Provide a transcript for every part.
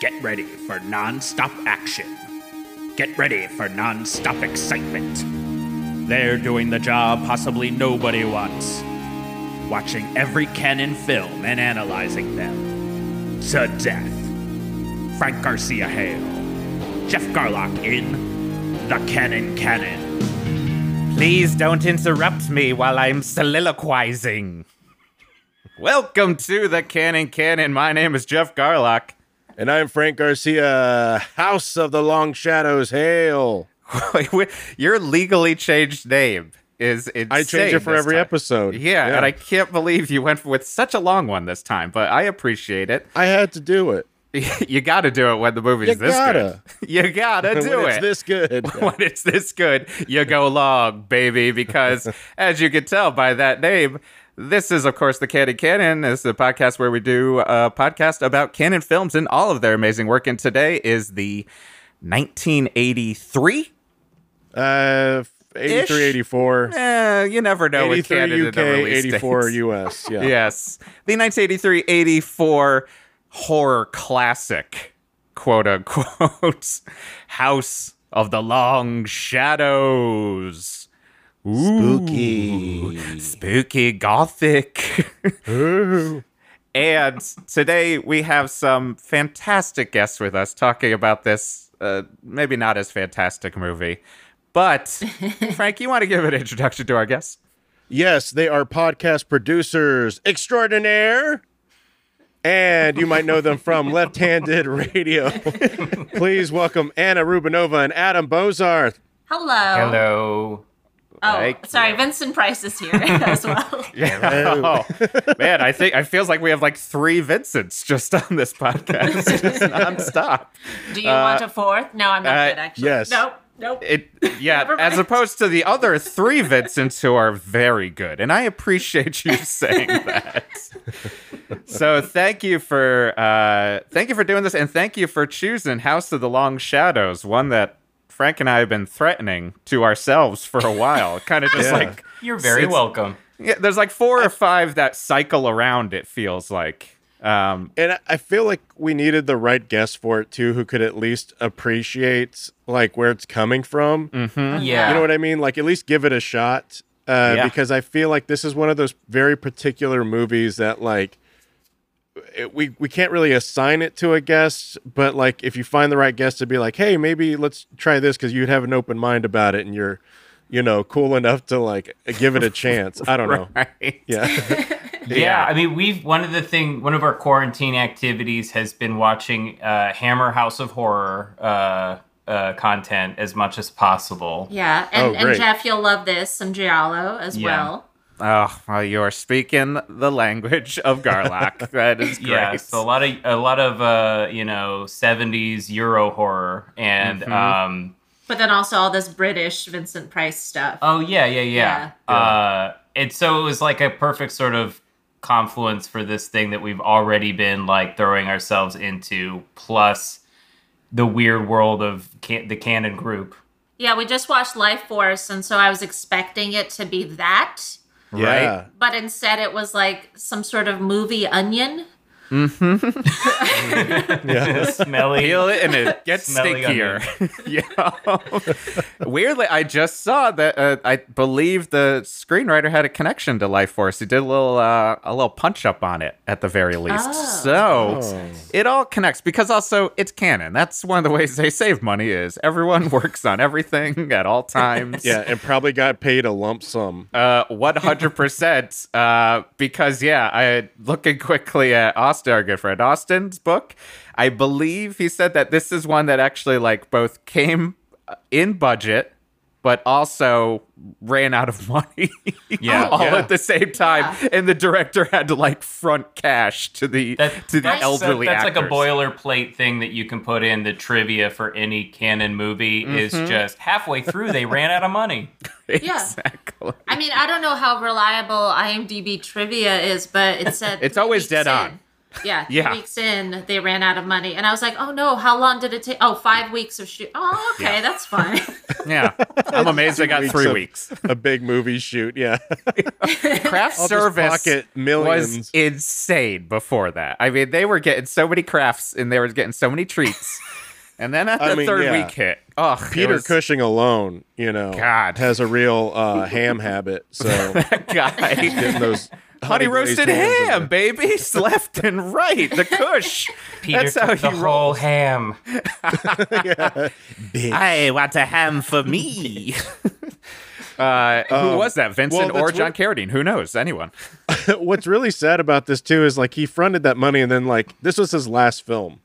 Get ready for non-stop action. Get ready for non-stop excitement. They're doing the job possibly nobody wants. Watching every Cannon film and analyzing them. To death. Frank Garcia Hale. Jeff Garlock in The Cannon Canon. Please don't interrupt me while I'm soliloquizing. Welcome to The Cannon Canon. My name is Jeff Garlock. And I'm Frank Garcia, House of the Long Shadows, hail. Your legally changed name is insane. I change it for every time. episode. Yeah, and I can't believe you went with such a long one this time, but I appreciate it. I had to do it. you got to do it when the movie's You this gotta. good. You gotta When do it's it. this good. when it's this good, you go long, baby, because as you can tell by that name, this is, of course, the Cannon Canon. This is a podcast where we do a podcast about Cannon films and all of their amazing work. And today is the 1983. Uh, 83, 84. Eh, you never know with 83 Cannon UK, and the release 84 dates. US. Yeah. Yes. The 1983 84 horror classic, quote unquote, House of the Long Shadows. Spooky. Spooky gothic. And today we have some fantastic guests with us talking about this, uh, maybe not as fantastic movie. But, Frank, you want to give an introduction to our guests? Yes, they are podcast producers extraordinaire. And you might know them from Left Handed Radio. Please welcome Anna Rubanova and Adam Bozarth. Hello. Hello. Oh, Thank sorry. Vincent Price is here as well. Yeah. Oh, man, I think I feels like we have like three Vincents just on this podcast, just nonstop. Do you want a fourth? No, I'm not uh, good actually. yes. Nope. Nope. It, yeah, as opposed to the other three Vincents who are very good, and I appreciate you saying that. so thank you for uh, thank you for doing this, and thank you for choosing House of the Long Shadows, one that Frank and I have been threatening to ourselves for a while. Kind of just Yeah. like You're very welcome. yeah, there's like four or five that cycle around. It feels like. Um, And I- I feel like we needed the right guest for it too, who could at least appreciate like where it's coming from. Mm-hmm. Yeah. You know what I mean? Like at least give it a shot. Uh, Yeah. Because I feel like this is one of those very particular movies that like it, we we can't really assign it to a guest, but like if you find the right guest to be like, hey, maybe let's try this because you'd have an open mind about it and you're, you know, cool enough to like give it a chance. I don't know. Yeah. yeah. Yeah. I mean, we've one of the thing, one of our quarantine activities has been watching uh, Hammer House of Horror uh, uh, content as much as possible. yeah, and, Oh, and. Jeff, you'll love this. Some Giallo as Yeah. well. Oh, well, you're speaking the language of Garlock. that is great. Yeah, so a lot of a lot of uh, you know '70s Euro horror, and Mhm. um, But then also all this British Vincent Price stuff. oh yeah, yeah, yeah. Uh, and so it was like a perfect sort of confluence for this thing that we've already been like throwing ourselves into, plus the weird world of can- the Cannon group. Yeah, we just watched Lifeforce, and so I was expecting it to be that, yeah. but instead it was like some sort of movie onion. Yeah. Smelly. Feel it and it gets Smelly stinkier. yeah. Weirdly, I just saw that. Uh, I believe the screenwriter had a connection to Lifeforce. He did a little, uh, a little punch up on it at the very least. Oh. So Oh. it all connects because also it's Cannon. That's one of the ways they save money. Is everyone works on everything at all times. Yeah, and probably got paid a lump sum. Uh, one hundred percent. Uh, because yeah, I looking quickly at Austin, our good friend Austin's book. I believe he said that this is one that actually like both came uh, in budget, but also ran out of money. Yeah. all Yeah. at the same time, and the director had to like front cash to the That- to the That's- elderly. That's like a boilerplate thing that you can put in the trivia for any Cannon movie. Is Mm-hmm. just halfway through they ran out of money. exactly. I mean, I don't know how reliable IMDb trivia is, but it said It's always dead in. on. Yeah, three Yeah. weeks in, they ran out of money, and I was like, "Oh no! How long did it take? Oh, five weeks of shoot. Oh, okay, Yeah. that's fine." Yeah, I'm amazed they got three weeks. a big movie shoot. Yeah, Craft I'll service pocket millions. was insane before that. I mean, they were getting so many crafts and they were getting so many treats. and then at the I mean, third yeah. week hit, oh, Peter Cushing alone, you know, God. has a real uh, ham habit. So guy. getting those Honey glazed roasted ham, there. babies, left and right. The Kush. Peter That's how the he whole rolls. ham. Bitch. I want a ham for me. uh, who Um, was that? Vincent well, or John what- Carradine? Who knows? Anyone? What's really sad about this too is like he fronted that money and then like this was his last film,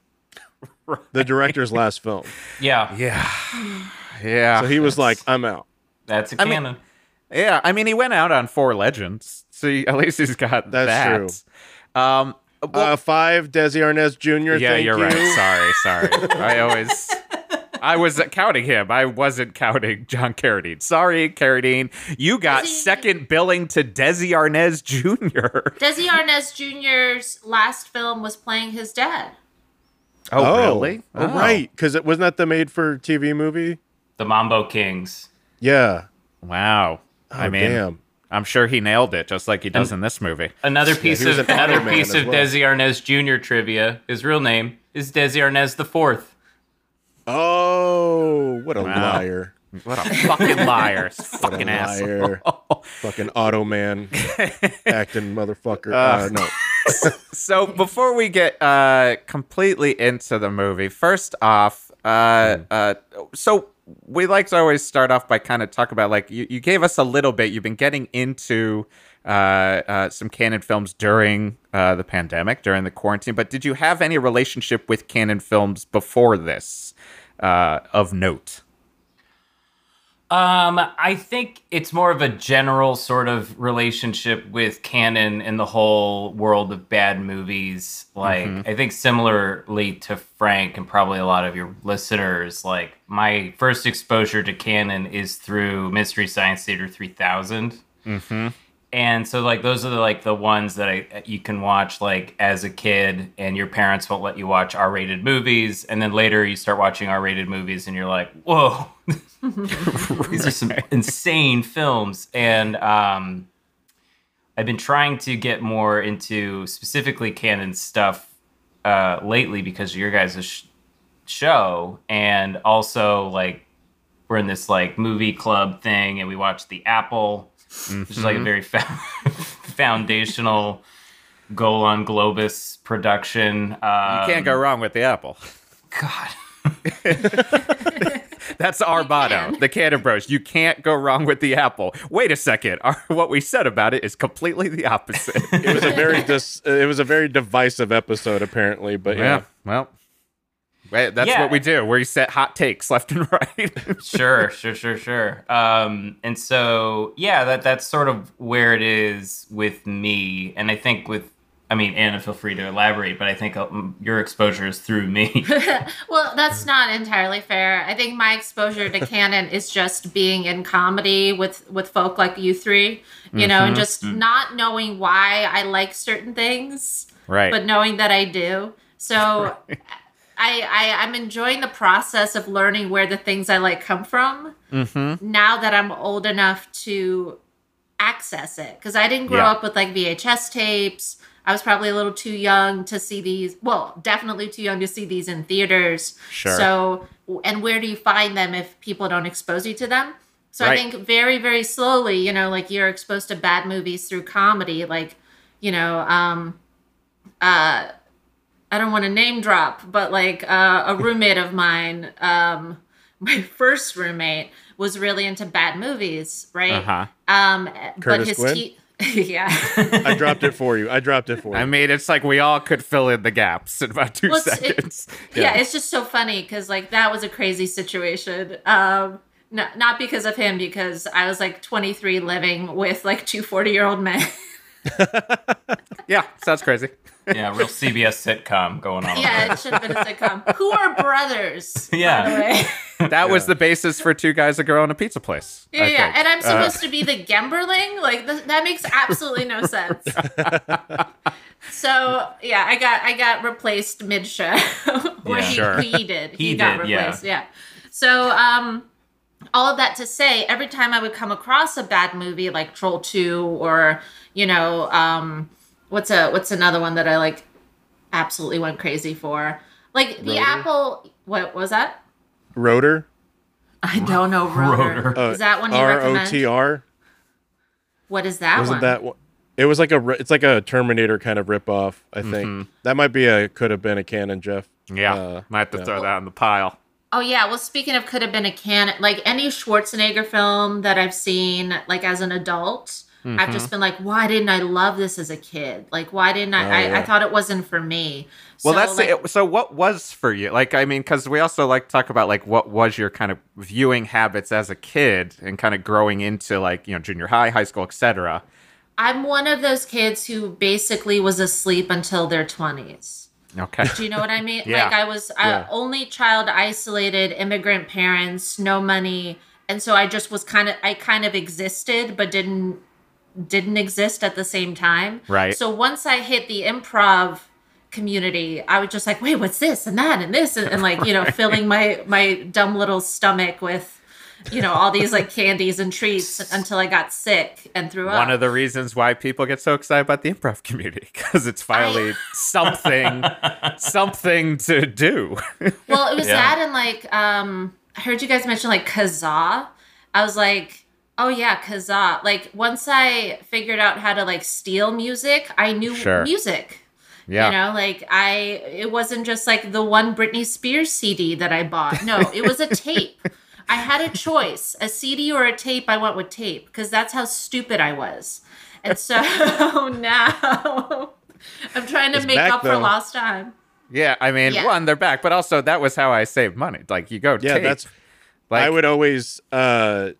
the director's last film. Yeah, Yeah. Yeah. So he was like, "I'm out." that's a I mean- Cannon. Yeah, I mean, he went out on four legends, so he, at least he's got That's that. true. Um, well, uh, five Desi Arnaz Jr. yeah, thank you're you. right. Sorry, sorry. I always, I was counting him. I wasn't counting John Carradine. Sorry, Carradine. You got Desi- second billing to Desi Arnaz Jr. Desi Arnaz Jr.'s last film was playing his dad. Oh, really? Oh, right, because it wasn't that the made-for-TV movie. The Mambo Kings. Yeah. Wow. Oh, I mean, damn. I'm sure he nailed it, just like he does in this movie. Another piece he was of an another Automan piece as of well. Desi Arnaz Jr. trivia. His real name is Desi Arnaz the Fourth. Oh, what a Wow. liar! What a fucking liar! What a fucking asshole. liar! Fucking Automan, acting motherfucker. Uh, Uh, no, so before we get uh completely into the movie first off uh uh so we like to always start off by kind of talk about like you, you gave us a little bit you've been getting into uh, uh some Cannon films during uh the pandemic during the quarantine but did you have any relationship with Cannon films before this uh of note Um, I think it's more of a general sort of relationship with Cannon and the whole world of bad movies. Like, I think similarly to Frank and probably a lot of your listeners, like my first exposure to Cannon is through Mystery Science Theater 3000. And so, like, those are the, like the ones that I, you can watch like as a kid, and your parents won't let you watch R-rated movies, and then later you start watching R-rated movies, and you're like, "Whoa, these are some insane films." And um, I've been trying to get more into specifically Cannon stuff uh, lately because of your guys' sh- show, and also like we're in this like movie club thing, and we watch The Apple, which is like a very fa- foundational Golan-Globus production. Um, you can't go wrong with the apple God. That's our motto, can. the Cannon Bros. You can't go wrong with the apple. Wait a second. Our, what we said about it is completely the opposite. it was a very dis- it was a very divisive episode apparently. But yeah, yeah, well, wait, that's Yeah. what we do. We set hot takes left and right. sure, sure, sure, sure. Um, and so yeah, that that's sort of where it is with me, and I think with. I mean, Anna, feel free to elaborate, but I think um, your exposure is through me. Well, that's not entirely fair. I think my exposure to Cannon is just being in comedy with with folk like you three, you know, and just not knowing why I like certain things, right. but knowing that I do. So I, I I'm enjoying the process of learning where the things I like come from. mm-hmm. Now that I'm old enough to access it, because I didn't grow Yeah. up with like VHS tapes. I was probably a little too young to see these. Well, definitely too young to see these in theaters. Sure. So, and where do you find them if people don't expose you to them? So Right. I think very, very slowly, you know, like you're exposed to bad movies through comedy, like, you know, um, uh, I don't want to name drop, but like uh, a roommate of mine, um, my first roommate was really into bad movies, right? Uh-huh. Um, but Curtis his Quinn? te- yeah. I dropped it for you. I dropped it for you. I mean, it's like we all could fill in the gaps in about two Well, it's- it- seconds. yeah. it's just so funny because like that was a crazy situation. Um, no, not because of him, because I was like 23 living with like two 40 year old men. Yeah, sounds crazy. Yeah, real CBS sitcom going on. Yeah, it should have been a sitcom. Who are brothers? Yeah. By the way. That was the basis for two guys, a girl, and a pizza place. Yeah, I yeah. think. And I'm Uh, supposed to be the Gemberling? Like th- that makes absolutely no sense. so yeah, I got I got replaced mid show. or Yeah. he, Sure. he did. He, He got did, yeah. replaced. Yeah. So um all of that to say, every time I would come across a bad movie like Troll 2 or, you know, um what's a what's another one that I like absolutely went crazy for? Like the Rotor? Apple what was that? Rotor. I don't know Rotor. Rotor. Uh, is that one you R O recommend? T R. What is that Wasn't one? that one? It was like a. It's like a Terminator kind of ripoff. I think that might be a. Could have been a Cannon, Jeff. Yeah, Uh, might have to yeah. throw that in the pile. Oh yeah, well speaking of could have been a Cannon, like any Schwarzenegger film that I've seen like as an adult, I've just been like, why didn't I love this as a kid? Like why didn't I Oh, I, I thought it wasn't for me. Well, So, that's like, it. So, what was for you? Like, I mean, because we also like talk about like what was your kind of viewing habits as a kid and kind of growing into like you know junior high, high school, etc. I'm one of those kids who basically was asleep until their twenties. Okay. Do you know what I mean? Yeah. Like I was Yeah. uh, only child, isolated, immigrant parents, no money, and so I just was kind of I kind of existed, but didn't didn't exist at the same time. Right. So once I hit the improv community, I was just like, wait, what's this and that and this and, and like you know filling my my dumb little stomach with you know all these like candies and treats until I got sick and threw up. One of the reasons why people get so excited about the improv community because it's finally something, something to do. Well, it was Yeah. that and like um I heard you guys mention like Kazaa. I was like, oh yeah, Kazaa. Like once I figured out how to like steal music, I knew Sure. music. yeah. You know, like I it wasn't just like the one Britney Spears CD that I bought. No, it was a tape. I had a choice, a CD or a tape. I went with tape because that's how stupid I was. And so now I'm trying to It's make back, up for lost time. Yeah, I mean, Yeah. one, they're back, but also that was how I saved money. Like you go, Yeah, tape. that's. like I would always uh,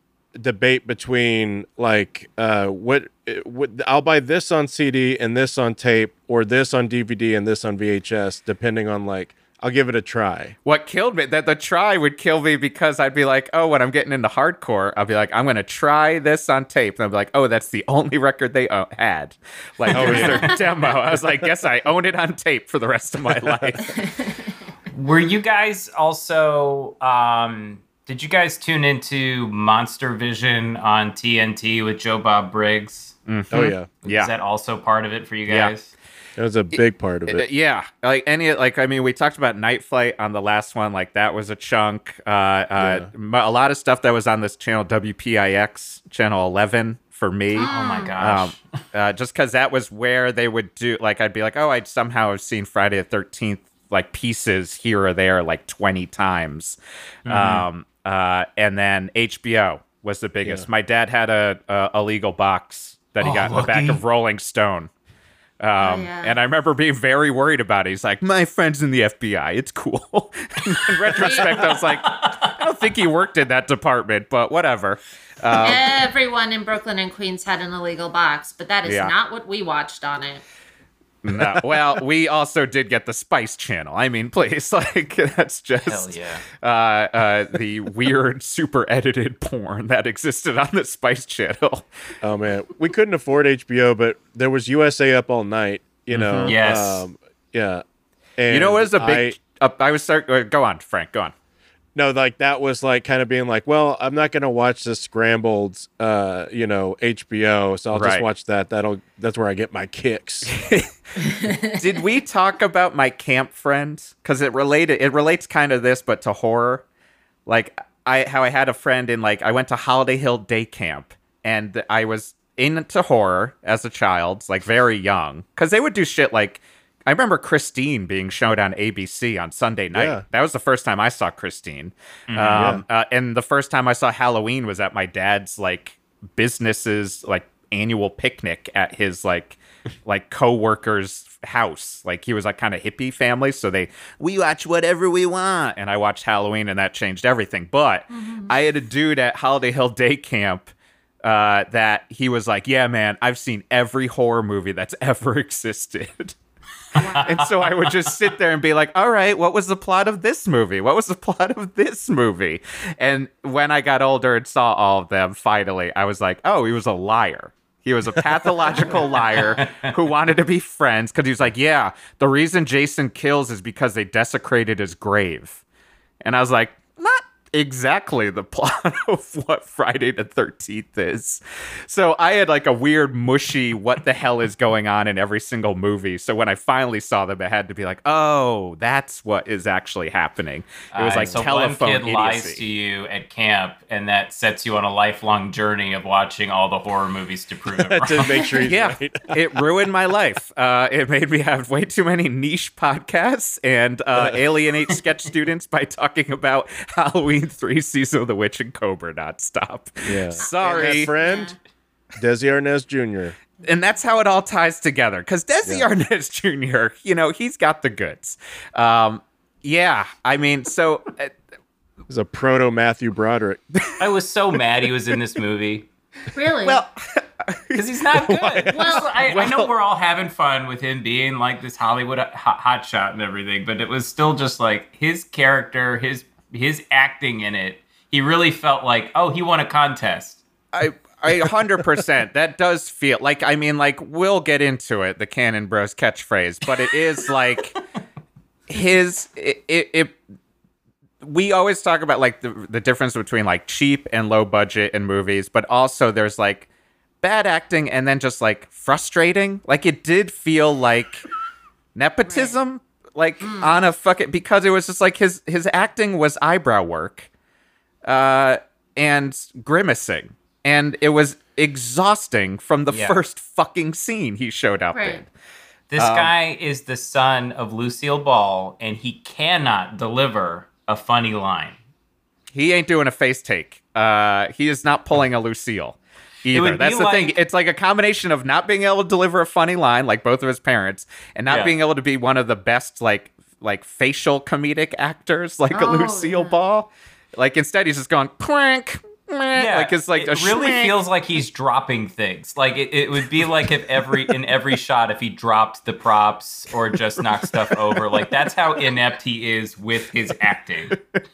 debate between like uh, what, what I'll buy this on CD and this on tape, or this on DVD and this on VHS, depending on like I'll give it a try. What killed me that the try would kill me because I'd be like, oh, when I'm getting into hardcore, I'll be like, I'm gonna try this on tape, and I'll be like, oh, that's the only record they uh, had. Like it was their demo. I was like, guess I own it on tape for the rest of my life. Were you guys also? Um, did you guys tune into Monster Vision on TNT with Joe Bob Briggs? Oh yeah, yeah. Is yeah. that also part of it for you guys? Yeah. guys? that was a big part of Uh, it. yeah, like any like I mean, we talked about Night Flight on the last one. Like that was a chunk. Uh, uh, m- a lot of stuff that was on this channel WPIX channel eleven for me. Oh my um, gosh! uh, just because that was where they would do like I'd be like, oh, I'd somehow have seen Friday the Thirteenth like pieces here or there like twenty times, um, uh, and then HBO was the biggest. Yeah. My dad had a, a illegal box that he Oh, got in the back of Rolling Stone. Um, yeah. And I remember being very worried about it. He's like, my friend's in the FBI. It's cool. in retrospect, I was like, I don't think he worked in that department, but whatever. Um, Everyone in Brooklyn and Queens had an illegal box, but that is Yeah. not what we watched on it. No. Well, we also did get the Spice Channel. I mean, please, like that's just Hell yeah! uh, uh, the weird, super edited porn that existed on the Spice Channel. Oh man, we couldn't afford HBO, but there was USA Up All Night. You know, Yes. um, yeah. And you know, what was a big. uh, I was start. Uh, go on, Frank. Go on. No, like that was like kind of being like, well, I'm not gonna watch this scrambled, uh, you know, HBO, so I'll Right. just watch that. That'll that's where I get my kicks. Did we talk about my camp friend? Because it related. It relates kind of this, but to horror. Like I, how I had a friend in like I went to Holiday Hill Day Camp, and I was into horror as a child, like very young, because they would do shit like. I remember Christine being shown on ABC on Sunday night. Yeah. That was the first time I saw Christine. Um, uh, and the first time I saw Halloween was at my dad's like business's like annual picnic at his like like co-worker's house. Like he was like kind of hippie family, so they we watch whatever we want, and I watched Halloween, and that changed everything. But I had a dude at Holiday Hill Day Camp uh, that he was like, "Yeah, man, I've seen every horror movie that's ever existed." and so I would just sit there and be like, all right, what was the plot of this movie? What was the plot of this movie? And when I got older and saw all of them, finally, I was like, oh, he was a liar. He was a pathological liar who wanted to be friends because he was like, yeah, the reason Jason kills is because they desecrated his grave. And I was like, exactly the plot of what Friday the 13th is. So I had like a weird, mushy, what the hell is going on in every single movie. So when I finally saw them, I had to be like, oh, that's what is actually happening. It was Uh, like so telephone one kid lies idiocy. to you at camp, and that sets you on a lifelong journey of watching all the horror movies to prove it wrong. to make sure he's yeah, right. it ruined my life. Uh, it made me have way too many niche podcasts and uh, alienate sketch students by talking about Halloween 3, Season of the Witch, and Cobra not stop Yeah. And Sorry. that friend, Desi Arnaz Jr. and that's how it all ties together. Because Desi Yeah. Arnaz Jr., you know, he's got the goods. Um, yeah, I mean, so uh, He's a proto Matthew Broderick. I was so mad he was in this movie Really? well, because he's not good. Well- I, I know we're all having fun with him being like this Hollywood hot, hotshot and everything, but it was still just like his character, his his acting in it. He really felt like, oh, he won a contest. I. I hundred percent. That does feel like. I mean, like we'll get into it, the Cannon Bros catchphrase, but it is like his. It, it, it. We always talk about like the the difference between like cheap and low budget in movies, but also there's like bad acting and then just like frustrating. Like it did feel like nepotism, like on a fucking because it was just like his his acting was eyebrow work uh, and grimacing, and it was exhausting from the Yeah. first fucking scene he showed up Right. in. This Um, guy is the son of Lucille Ball, and he cannot deliver a funny line. He ain't doing a face take. Uh, he is not pulling a Lucille. Either. That's the thing. It's like a combination of not being able to deliver a funny line, like both of his parents, and not Yeah. being able to be one of the best, like like facial comedic actors, like a Oh, Lucille yeah. Ball. Like instead, he's just going crank. Yeah, like it's like it a really schwank. feels like he's dropping things. Like it, it would be like if every in every shot if he dropped the props or just knocked stuff over. Like that's how inept he is with his acting.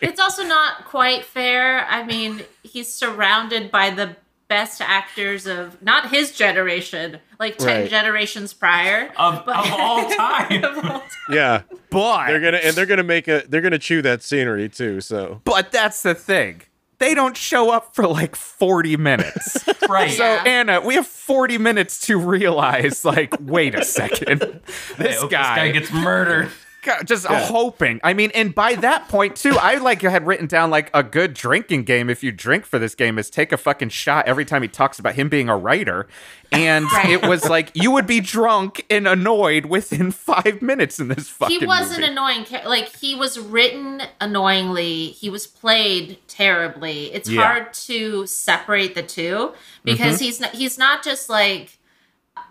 It's also not quite fair. I mean, he's surrounded by the best actors of not his generation, like 10 Right. generations prior. Of, But- of all time. Of all time. Yeah, Boy, they're gonna and they're gonna make a they're gonna chew that scenery too. So But that's the thing. They don't show up for like 40 minutes. right. so, Yeah. Anna, we have 40 minutes to realize, like, wait a second. This hope guy, this guy gets murdered. God, just hoping. I mean, and by that point, too, I like had written down like a good drinking game if you drink for this game is take a fucking shot every time he talks about him being a writer. And Right. it was like you would be drunk and annoyed within five minutes in this fucking he was an annoying cha- like he was written annoyingly he was played terribly it's Yeah. hard to separate the two because Mm-hmm. he's not he's not just like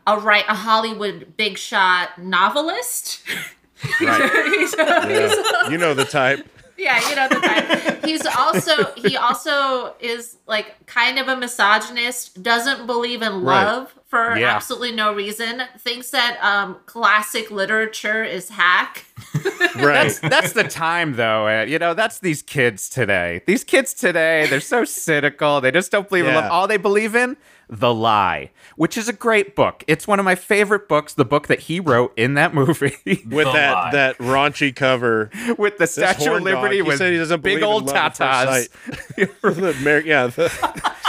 a right a hollywood big shot novelist Right. he's, yeah, he's- you know the type. yeah you know the type he's also he also is like kind of a misogynist doesn't believe in Right. love for Yeah. absolutely no reason thinks that um classic literature is hack Right. that's that's the time though uh, you know that's these kids today these kids today they're so cynical they just don't believe in love all they believe in the lie which is a great book it's one of my favorite books the book that he wrote in that movie With The that lie. that raunchy cover. with the statue of liberty he with said he doesn't big old love at first tatas the Amer- yeah, the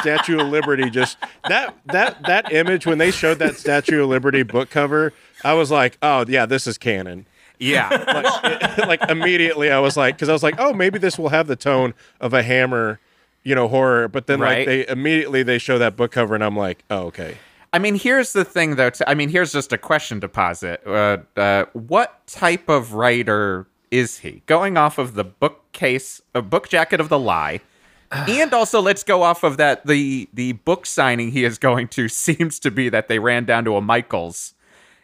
Statue of Liberty. Just that that that image when they showed that Statue of Liberty book cover, I was like, oh yeah, this is Cannon. yeah Like, like immediately, I was like, because I was like, oh, maybe this will have the tone of a Hammer, you know, horror. But then Right. like they immediately they show that book cover, and I'm like, oh okay. I mean, here's the thing, though. T- I mean, here's just a question to posit. Uh, uh, what type of writer is he? Going off of the bookcase, a book jacket of the lie, and also let's go off of that. The the book signing he is going to seems to be that they ran down to a Michaels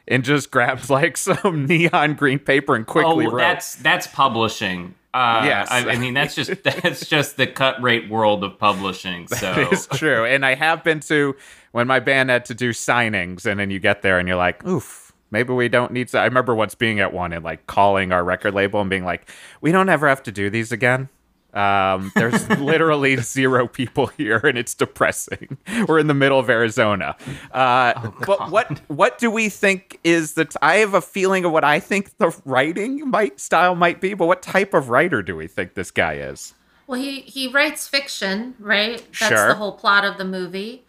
and just grabs like some neon green paper and quickly oh, wrote. that's that's publishing. Uh, Yes. I, I mean that's just that's just the cut rate world of publishing. So It's true. And I have been to when my band had to do signings, and then you get there and you're like, oof, maybe we don't need to. I remember once being at one and like calling our record label and being like, we don't ever have to do these again. Um, there's literally zero people here, and it's depressing. We're in the middle of Arizona. Uh, but what what do we think is the? T- I have a feeling of what I think the writing might style might be, but what type of writer do we think this guy is? Well, he he writes fiction, right? That's Sure. the whole plot of the movie.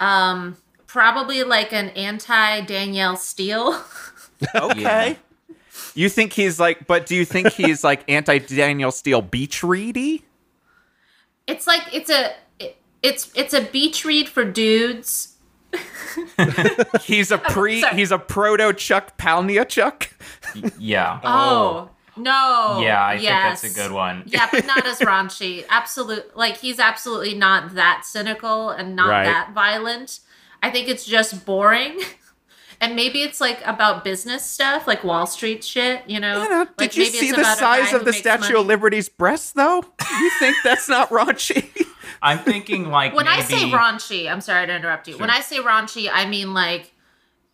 Um, probably like an anti Danielle Steel. Okay. You think he's like, but do you think he's like anti Danielle Steel beach ready? it's like it's a it, it's it's a beach read for dudes. He's a pre, oh, sorry. he's a proto Chuck Palahniuk. Chuck. Yeah. Oh, oh, no. Yeah, I yes. think that's a good one. yeah, but not as raunchy. Absolute, like he's absolutely not that cynical and not Right. that violent. I think it's just boring. And maybe it's like about business stuff, like Wall Street shit, you know? You know, Like, did you maybe see the size of the Statue money. of Liberty's breasts, though? You think that's not raunchy? I'm thinking like when I say raunchy, I'm sorry to interrupt you. When I say raunchy, I mean like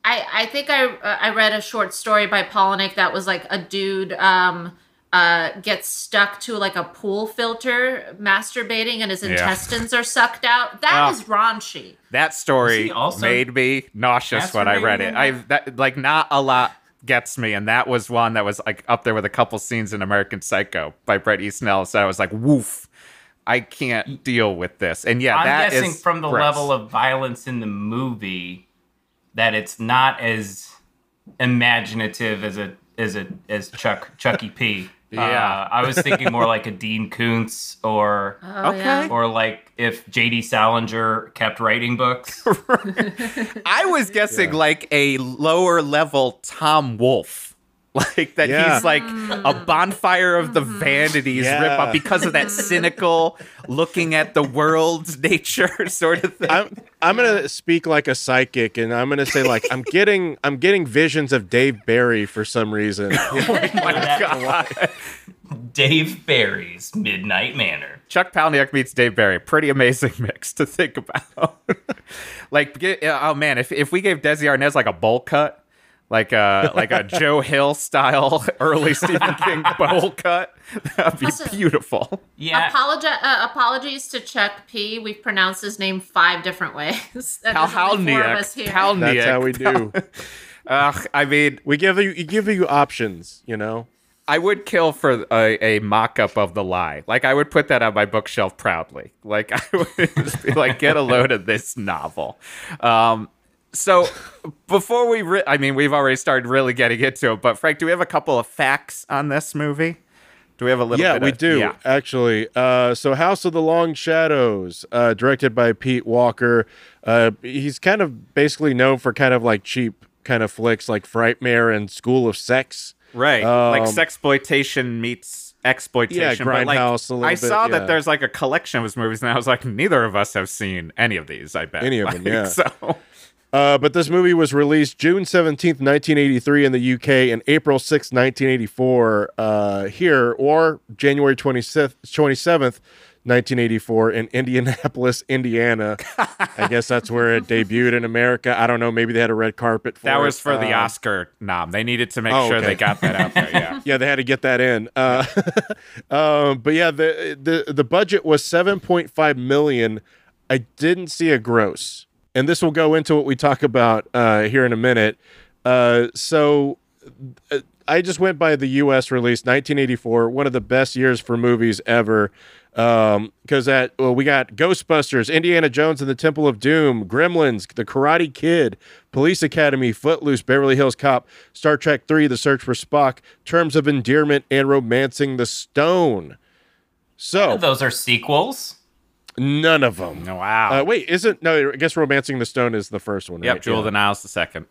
I I think I uh, I read a short story by Polinick that was like a dude um uh gets stuck to like a pool filter masturbating and his intestines are sucked out. That Ah. is raunchy. that story also made me nauseous when I read it. I in that like not a lot gets me, and that was one that was like up there with a couple scenes in American Psycho by Bret Easton Ellis. I was like, woof. I can't deal with this. And yeah, I'm that guessing is from the gross. level of violence in the movie that it's not as imaginative as a as a as Chuck Chucky P. Yeah. Uh, I was thinking more like a Dean Koontz or Oh, Okay. yeah. or like if J.D. Salinger kept writing books. I was guessing like a lower level Tom Wolfe. Like that Yeah. he's like a mm. bonfire of the mm-hmm. vanities Yeah. rip up because of that cynical looking at the world's nature sort of thing. I'm I'm gonna speak like a psychic, and I'm gonna say like I'm getting I'm getting visions of Dave Barry for some reason. Oh that- Dave Barry's Midnight Manor. Chuck Palahniuk meets Dave Barry. Pretty amazing mix to think about. like, oh man, if, if we gave Desi Arnaz like a bowl cut, like a like a Joe Hill style early Stephen King bowl cut, that'd be Also- beautiful. Yeah. Apologi- uh, apologies to Chuck P. We've pronounced his name five different ways. And there's only four of us here. Palahniuk. That's how we do. Ugh, I mean, We give you, you give you options, you know. I would kill for a, a mock up of the lie. Like, I would put that on my bookshelf proudly. Like, I would just be like, get a load of this novel. Um, so, before we, re- I mean, we've already started really getting into it, but Frank, do we have a couple of facts on this movie? Do we have a little yeah, bit we of- do Yeah. actually. Uh, so, House of the Long Shadows, uh, directed by Pete Walker. Uh, he's kind of basically known for kind of like cheap kind of flicks like Frightmare and School of Sex. Right. like, Um, sexploitation meets exploitation. but, like, Grindhouse little I bit, saw yeah. that there's like a collection of his movies, and I was like, neither of us have seen any of these, I bet. Any of them, yeah. So. Uh, but this movie was released June 17th, 1983 in the UK and April 6th, 1984 uh, here, or January 27th, 27th 1984 in Indianapolis, Indiana. I guess that's where it debuted in America. I don't know. Maybe they had a red carpet for That it. was for the Uh, Oscar nom. They needed to make Oh, sure okay. they got that out there. Yeah. yeah, they had to get that in. Uh, um, but yeah, the the the budget was 7.5 million. I didn't see a gross, and this will go into what we talk about uh, here in a minute. Uh, so. uh, I just went by the U.S. release, 1984, one of the best years for movies ever. Because that well, we got Ghostbusters, Indiana Jones and the Temple of Doom, Gremlins, The Karate Kid, Police Academy, Footloose, Beverly Hills Cop, Star Trek Three, The Search for Spock, Terms of Endearment, and Romancing the Stone. So Those are sequels. None of them. Wow. Uh, wait, isn't no? I guess Romancing the Stone is the first one. yep. right? Jewel Yeah. of the Nile's the second.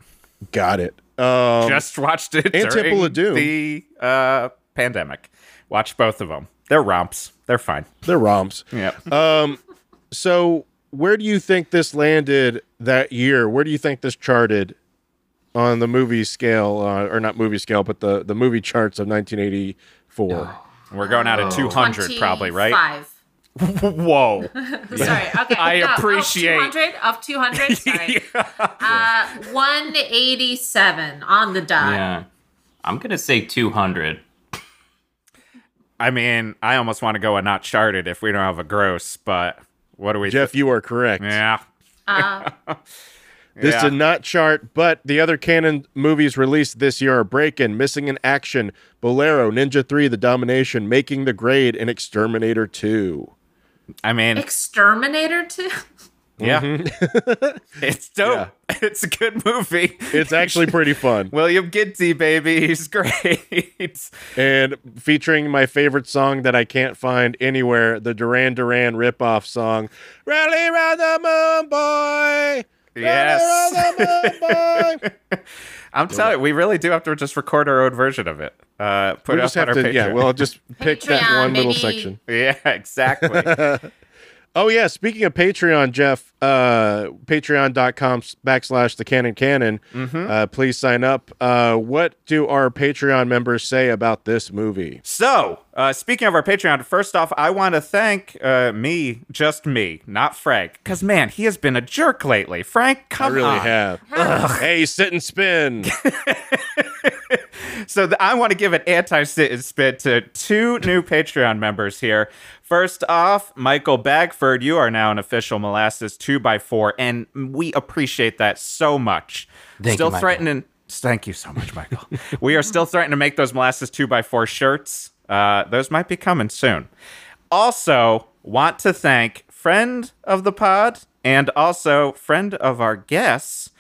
got it. Um, Just watched it and Temple of Doom. the uh, pandemic. Watch both of them. They're romps. They're fine. they're ROMs. Yep. So, where do you think this landed that year? Where do you think this charted on the movie scale, uh, or not movie scale, but the the movie charts of 1984. We're going out at 200 probably, right? 25. Whoa. Sorry. Okay. I no, appreciate- Of 200? Of 200? Sorry. uh, 187 on the dot. Yeah. I'm gonna say 200. I mean, I almost want to go a not charted if we don't have a gross, but what do we Jeff, you are correct. Yeah. Uh, This Yeah. did not chart, but the other Cannon movies released this year are Breakin', Missing in Action, Bolero, Ninja 3, The Domination, Making the Grade, and Exterminator 2. I mean, Exterminator 2? yeah. Mm-hmm. it's dope. It's a good movie. It's actually pretty fun. William Ginty, baby. He's great. and featuring my favorite song that I can't find anywhere, the Duran Duran ripoff song, Rally Round the Moon Boy. Yes. Rally round the moon boy. I'm telling you, we really do have to just record our own version of it. Uh, put we it just up have on our to, yeah, Patreon. well, just pick that Patreon, one little section. yeah, exactly. Oh yeah, speaking of Patreon, Jeff, uh, patreon.com backslash the cannon canon. Mm-hmm. Uh, please sign up. Uh, what do our Patreon members say about this movie? So, uh, speaking of our Patreon, first off, I want to thank uh, me, just me, not Frank, because man, he has been a jerk lately. Frank, come on. I really on. have. hey, sit and spin. So I want to give an anti-sit spit to two new Patreon members here. First off, Michael Bagford, you are now an official Molasses 2x4, and we appreciate that so much. Thank still you, threatening. Thank you so much, Michael. we are still threatening to make those Molasses 2x4 shirts. Uh, those might be coming soon. Also, want to thank friend of the pod and also friend of our guests,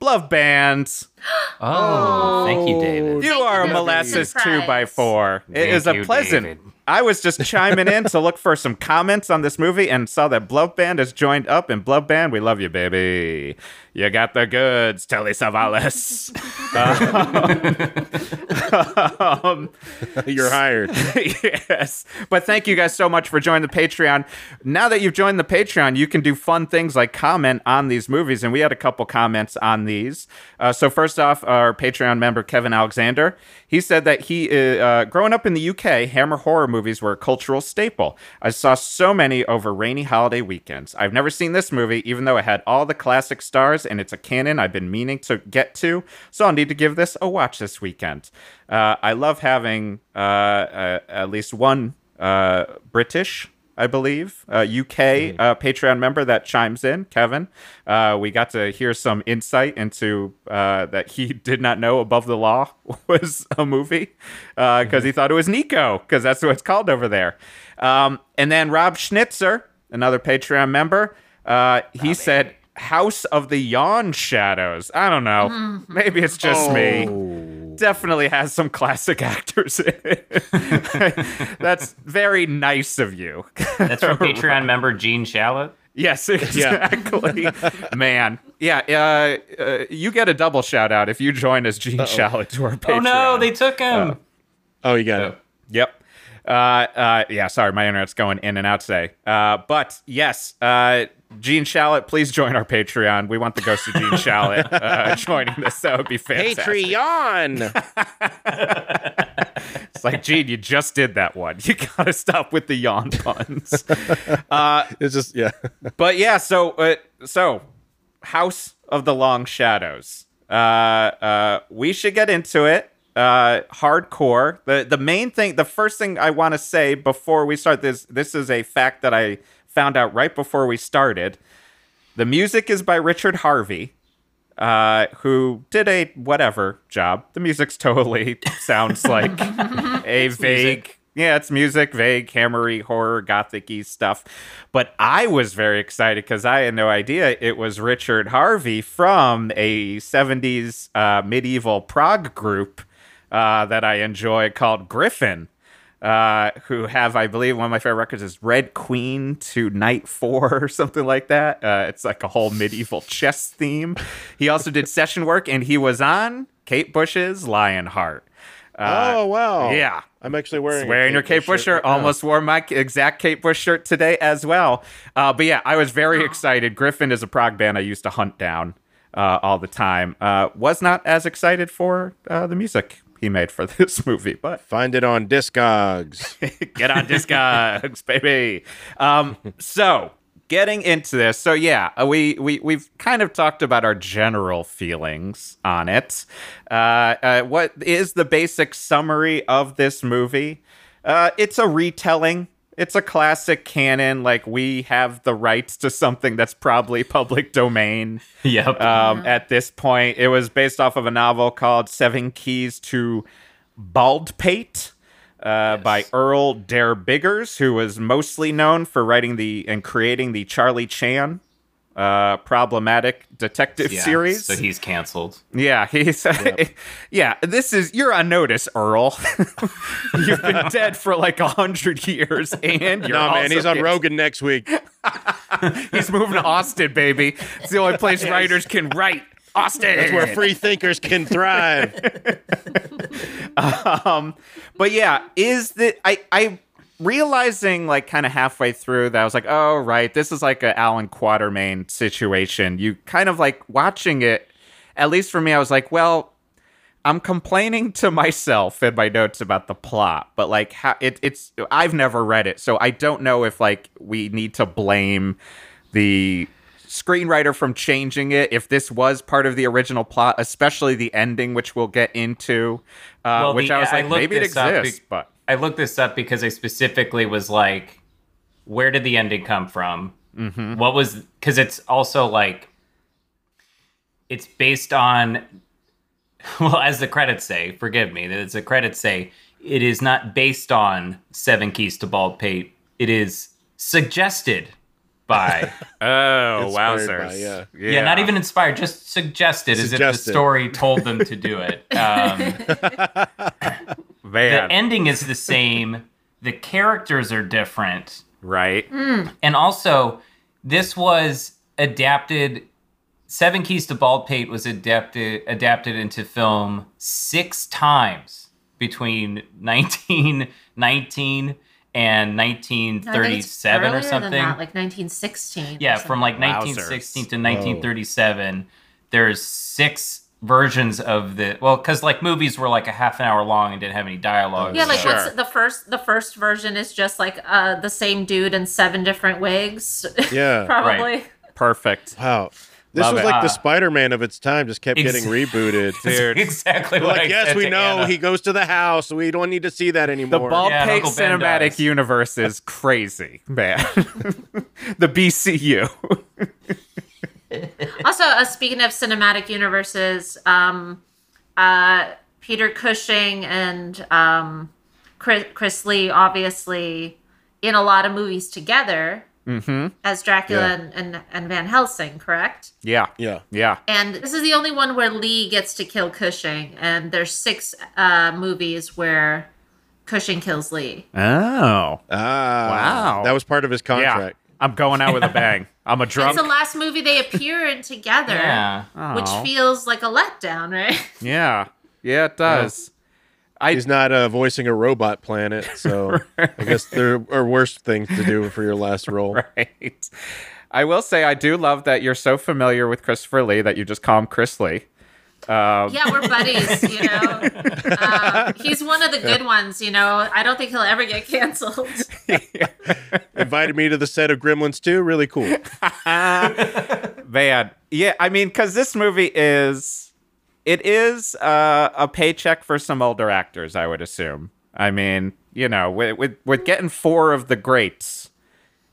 Love Bands. Oh, thank you, David. Oh, you Thank are a you. molasses Surprise. two by four. It Thank is a you, pleasant. David. I was just chiming in to look for some comments on this movie and saw that Blood Band has joined up. And Blood Band, we love you, baby. You got the goods, Telly Savalas. um, You're hired. yes. But thank you guys so much for joining the Patreon. Now that you've joined the Patreon, you can do fun things like comment on these movies. And we had a couple comments on these. Uh, so, first off, our Patreon member, Kevin Alexander, he said that he, uh, uh, growing up in the UK, Hammer horror movies were a cultural staple. I saw so many over rainy holiday weekends. I've never seen this movie, even though it had all the classic stars and it's a Cannon I've been meaning to get to. So, I'll need to give this a watch this weekend. Uh, I love having uh, uh, at least one uh, British, I believe, uh, UK uh, Patreon member that chimes in, Kevin. Uh, we got to hear some insight into uh, that he did not know Above the Law was a movie because he thought it was Nico, because that's what it's called over there. Um, and then Rob Schnitzer, another Patreon member, uh, he said, House of the Yawn Shadows. I don't know. Maybe it's just me definitely has some classic actors in it. That's very nice of you. That's from Patreon member Gene Shalit. yes, exactly. Man. Yeah, uh, uh, you get a double shout out if you join as Gene Shalit to our Patreon. Oh no, they took him. Oh, you got it. Yep. Uh, uh, yeah, sorry, my internet's going in and out today. Uh, but yes, uh, Gene Shalit, please join our Patreon. We want the ghost of Gene Shalit uh, joining this. That would be fantastic. Patreon. It's like, Gene, you just did that one. You gotta stop with the yawn puns. it's just yeah. but yeah, so uh, so House of the Long Shadows. Uh, uh, we should get into it. Uh, hardcore. The the main thing, the first thing I want to say before we start this, this is a fact that I found out right before we started. The music is by Richard Harvey, uh, who did a whatever job. The music's totally sounds like a vague. Yeah, it's music, vague, hammery, horror, gothic-y stuff. But I was very excited because I had no idea it was Richard Harvey from a 70s uh, medieval prog group uh, that I enjoy called Gryphon uh, who have, I believe, one of my favorite records is Red Queen to Night Four or something like that. Uh, it's like a whole medieval chess theme. He also did session work, and he was on Kate Bush's Lionheart. Uh, oh wow. yeah. I'm actually wearing Wearing your Kate Bush shirt, right almost wore my exact Kate Bush shirt today as well. Uh, but yeah, I was very excited. Gryphon is a prog band I used to hunt down. uh, all the time. Uh, was not as excited for uh, the music he made for this movie, but Find it on Discogs. get on Discogs, baby. Um, so getting into this, so yeah, uh, we we we've kind of talked about our general feelings on it. Uh, uh, what is the basic summary of this movie? Uh, it's a retelling. It's a classic Cannon. Like we have the rights to something that's probably public domain Yep. um, at this point. It was based off of a novel called Seven Keys to Baldpate uh, by Earl Derr Biggers, who was mostly known for writing the and creating the Charlie Chan uh, problematic detective Yeah, series. So he's canceled. Yeah, he's yeah. This is you're on notice, Earl. You've been dead for like a hundred years, and you're no, man, also he's on. Rogan next week. He's moving to Austin, baby. It's the only place writers can write. Austin. That's where free thinkers can thrive. um, but yeah, is that I I realizing like kind of halfway through that I was like, oh right, this is like a Allan Quatermain situation. You kind of like watching it. At least for me, I was like, well, I'm complaining to myself in my notes about the plot, but like how it, it's I've never read it, so I don't know if like we need to blame the screenwriter from changing it if this was part of the original plot, especially the ending, which we'll get into. Uh, Well, which the- I was like, looked maybe it exists, be- but I looked this up because I specifically was like, where did the ending come from? Mm-hmm. What was because it's also like it's based on well, as the credits say, forgive me, as the credits say, it is not based on Seven Keys to Baldpate. It is suggested by oh Inspired wowzers, by, yeah. yeah. not even inspired, just suggested, as if the story told them to do it. Um, man, the ending is the same. The characters are different. right? Mm. And also, this was adapted. Seven Keys to Baldpate was adapted adapted into film six times between 1919 and No, I think it's 1937 or earlier than something. that, like 1916. or yeah, from like something. 1916 to 1937. There's six versions of the well, because like movies were like a half an hour long and didn't have any dialogue. Yeah, like Sure. what's the first? The first version is just like uh the same dude in seven different wigs. Yeah. probably. Perfect. Wow. This Love was it. like Ah. the Spider-Man of its time, just kept Ex- getting rebooted. Dude. exactly what like, I yes, said we know Anna. he goes to the house. We don't need to see that anymore. The anymore. Baldpate Yeah, Uncle Ben cinematic does. universe is crazy, man. the BCU. Also, uh, speaking of cinematic universes, um, uh, Peter Cushing and um, Chris, Chris Lee, obviously, in a lot of movies together mm-hmm. as Dracula Yeah. and, and, and Van Helsing, correct? Yeah. yeah. Yeah. And this is the only one where Lee gets to kill Cushing, and there's six uh, movies where Cushing kills Lee. Oh. Ah. Wow. That was part of his Yeah. Contract. I'm going out with a bang. I'm a It's drunk. the last movie they appear in together, Yeah. which Oh. feels like a letdown, right? Yeah. Yeah, it does. I He's not uh, voicing a robot planet, so I guess there are worse things to do for your last role. right. I will say I do love that you're so familiar with Christopher Lee that you just call him Chris Lee. Um, Yeah, we're buddies, you know. Um, he's one of the good ones, you know. I don't think he'll ever get canceled. Invited me to the set of Gremlins 2. Really cool. Man, yeah, I mean, because this movie is, it is uh, a paycheck for some older actors, I would assume. I mean, you know, with with, with getting four of the greats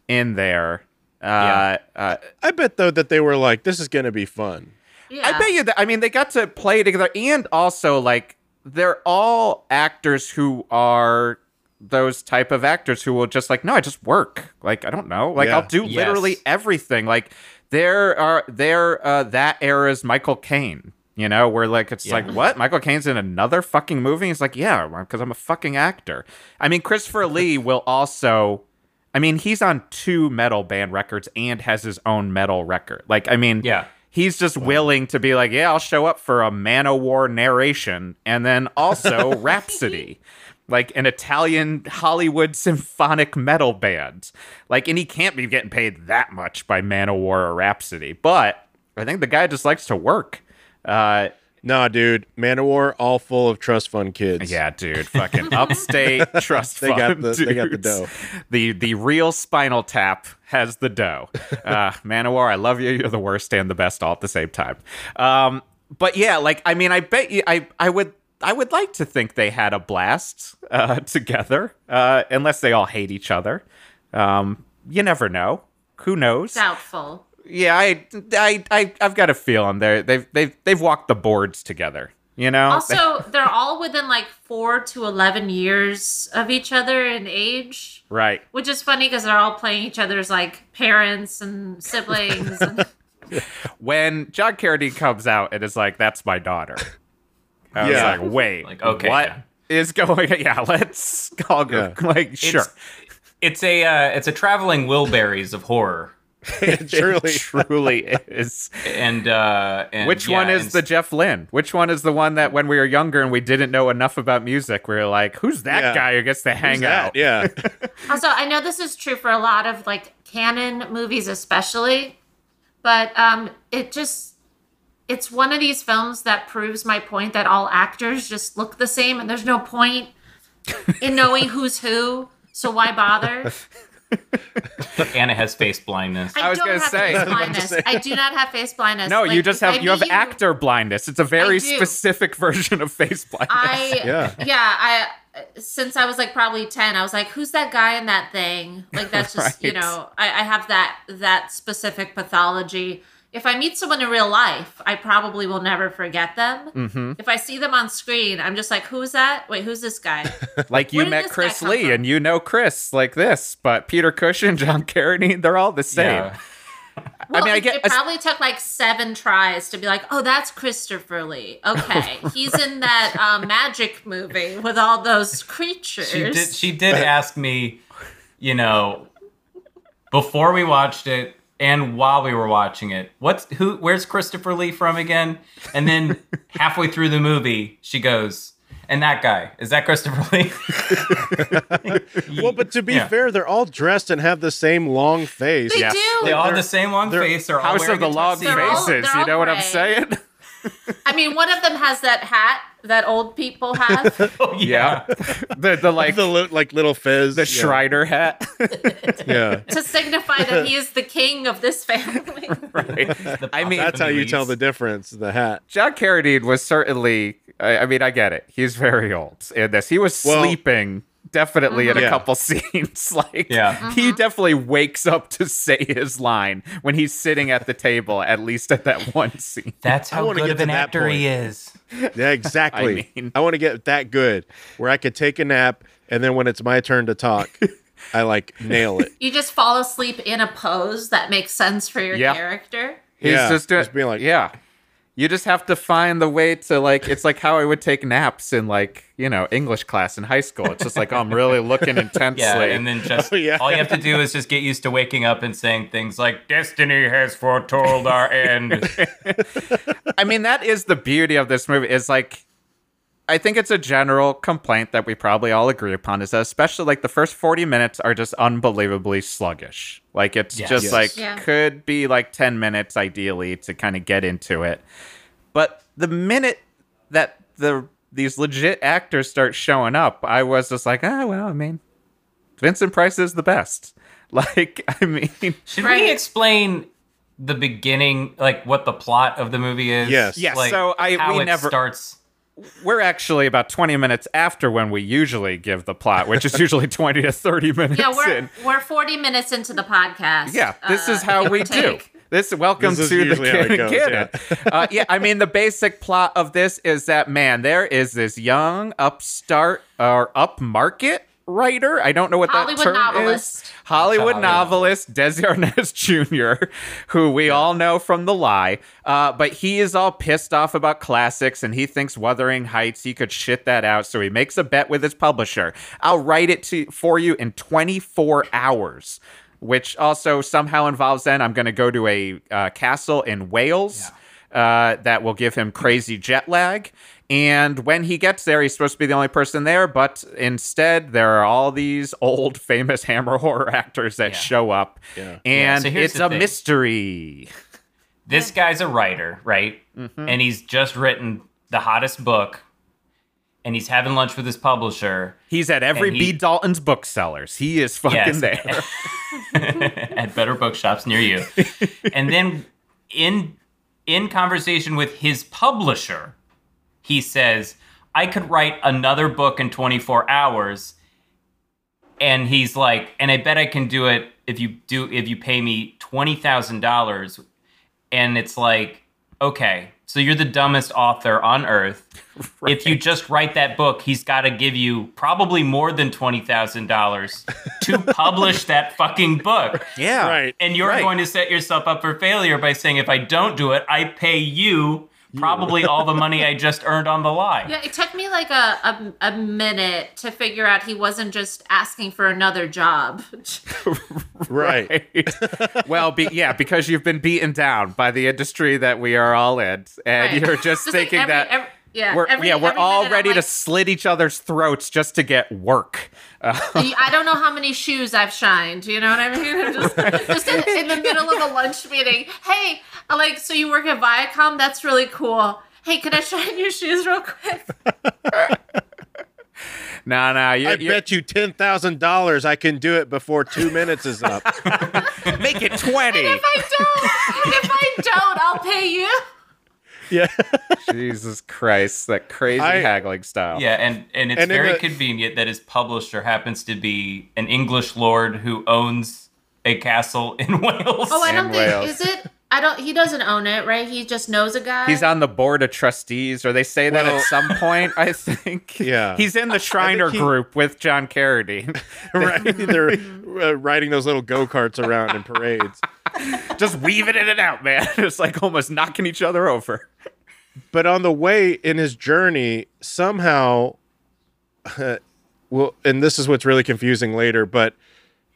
in there. Uh, Yeah. uh, I bet though that they were like, "This is gonna be fun." Yeah. I bet you that. I mean, they got to play together, and also like they're all actors who are those type of actors who will just like, no, I just work. Like I don't know, like Yeah. I'll do Yes. literally everything. Like there are they're uh, that era's Michael Caine. You know, where like it's Yeah. like what Michael Caine's in another fucking movie. He's like, yeah, because I'm a fucking actor. I mean, Christopher Lee will also. I mean, he's on two metal band records and has his own metal record. Like, I mean, Yeah. He's just willing to be like, yeah, I'll show up for a Manowar narration and then also Rhapsody, like an Italian Hollywood symphonic metal band. Like, and he can't be getting paid that much by Manowar or Rhapsody, but I think the guy just likes to work. Uh, Nah, dude, Manowar all full of trust fund kids. yeah, dude, fucking upstate trust They got fund the- they got the dough. The the real Spinal Tap has the dough. Uh, Manowar, I love you. You're the worst and the best all at the same time. Um, but yeah, like I mean, I bet you, I I would. I would like to think they had a blast uh, together, uh, unless they all hate each other. Um, you never know. Who knows? Doubtful. Yeah, I, I, I, I've got a feeling they they've they've they've walked the boards together. You know. Also, they're all within like four to eleven years of each other in age, right. which is funny because they're all playing each other's like parents and siblings. and, When John Carradine comes out and is like, "That's my daughter," I Yeah. was like, "Wait, Like, okay, what yeah. is going? Yeah, let's all go. Yeah. Like, sure." It's, it's a uh, it's a traveling Wilburys of horror, it truly. It truly is. and uh, and Which yeah, one is and the Jeff Lynne? Which one is the one that when we were younger and we didn't know enough about music, we were like, "Who's that Yeah. guy who gets to hang Who's that? out?" Yeah. also, I know this is true for a lot of like canon movies, especially, but um, it just it's one of these films that proves my point that all actors just look the same, and there's no point in knowing who's who. So why bother? Anna has face blindness. I was gonna say. I was blindness. say. I do not have face blindness. No, Like, you just if I have you have meet actor blindness. It's a very specific version of face blindness. I Yeah. yeah. I since I was like probably ten, I was like, "Who's that guy in that thing?" Like that's just you know, I, I have that that specific pathology. If I meet someone in real life, I probably will never forget them. Mm-hmm. If I see them on screen, I'm just like, "Who's that? Wait, who's this guy?" Like you Where did met Chris Lee from? and you know Chris like this, but Peter Cushing, John Carradine, they're all the same. Yeah. Well, mean, I it, get- it probably took like seven tries to be like, "Oh, that's Christopher Lee." Okay, he's in that uh, magic movie with all those creatures. She did. She did ask me, you know, before we watched it and while we were watching it. What's who? Where's Christopher Lee from again? And then halfway through the movie, she goes, "And that guy is that Christopher Lee?" Well, but to be Yeah. fair, they're all dressed and have the same long face. They Yes. do. they all have the same long they're- face. They're all House wearing of the a Long tuxedo. They're all- Faces. they're you all know what I'm saying? I mean, one of them has that hat that old people have. Oh, yeah. the the like the li- like little fizz. the yeah. Shriner hat. Yeah. to signify that he is the king of this family. right. I mean, That's how you tell the difference. The hat. John Carradine was certainly. I, I mean, I get it. He's very old in this. He was Well- sleeping definitely in a Yeah. couple scenes. like, Yeah. he mm-hmm. definitely wakes up to say his line when he's sitting at the table. At least at that one scene. That's how wanna good of an that actor he is. Yeah, exactly. I mean- I want to get that good where I could take a nap and then when it's my turn to talk, I like nail it. You just fall asleep in a pose that makes sense for your Yeah. character. He's Yeah, just doing. just being like- yeah. You just have to find the way to like. It's like how I would take naps in like you know English class in high school. It's just like oh, I'm really looking intensely. Yeah, and then just Oh, yeah. all you have to do is just get used to waking up and saying things like "Destiny has foretold our end." I mean, that is the beauty of this movie. Is like, I think it's a general complaint that we probably all agree upon is that especially like the first forty minutes are just unbelievably sluggish. Like it's Yes. just Yes. like Yeah. could be like ten minutes ideally to kind of get into it, but the minute that the these legit actors start showing up, I was just like, ah, well, I mean, Vincent Price is the best. Like, I mean, Should Right. we explain the beginning, like what the plot of the movie is? Yes. Yes, Like, so I- how we it never- starts. We're actually about 20 minutes after when we usually give the plot, which is usually 20 to 30 minutes Yeah, we're in. we're 40 minutes into the podcast. Yeah, this uh, is how give or we do. This welcome This to the usually how it kid goes, kid. yeah. uh, yeah, I mean the basic plot of this is that man, there is this young upstart or upmarket writer. I don't know what Hollywood that term novelist. is. Hollywood Hollywood novelist Desi Arnaz Jr., who we all know from The Lie, uh, but he is all pissed off about classics and he thinks Wuthering Heights he could shit that out. So he makes a bet with his publisher. I'll write it to for you in 24 hours which also somehow involves then I'm going to go to a uh, castle in Wales uh, that will give him crazy jet lag. And when he gets there, he's supposed to be the only person there, but instead, there are all these old famous Hammer horror actors that Yeah. show up. Yeah. And so it's a thing. mystery. this guy's a writer, right? Mm-hmm. And he's just written the hottest book, and he's having lunch with his publisher He's at every he- B. Dalton's booksellers. He is fucking Yes. there. at better bookshops near you. and then in in conversation with his publisher, he says, "I could write another book in 24 hours." And he's like, "And I bet I can do it if you do if you pay me $20,000." And it's like, "Okay, so you're the dumbest author on earth. If you just write that book, he's got to give you probably more than $20,000 to publish that fucking book." Yeah. Right. And you're Right. going to set yourself up for failure by saying, if I don't do it, I pay you probably all the money I just earned on the lie. Yeah, it took me like a, a, a minute to figure out he wasn't just asking for another job. Right. well, be, yeah, because you've been beaten down by the industry that we are all in, and Right. you're just, like thinking every- that every- yeah, we're every- yeah we're all minute I'm ready to slit each other's throats just to get work. Uh, I don't know how many shoes I've shined. You know what I mean? Just, just in, in the middle of a lunch meeting. Hey, like, so you work at Viacom? That's really cool. Hey, can I shine your shoes real quick? no, no, you I you bet you ten thousand dollars I can do it before two minutes is up. make it twenty. If I don't, if I don't, I'll pay you. Yeah. Jesus Christ, that crazy I- haggling style. Yeah, and, and it's And very the- convenient that his publisher happens to be an English lord who owns a castle in Wales. Oh, I In don't think Wales. is it. I don't. He doesn't own it, right? He just knows a guy. He's on the board of trustees, or they say that Well- at some point. I think. Yeah. He's in the Shriner he- group with John Carradine, right. They're uh, riding those little go karts around in parades. just weaving in and out, man. It's like almost knocking each other over. but on the way in his journey somehow well and this is what's really confusing later but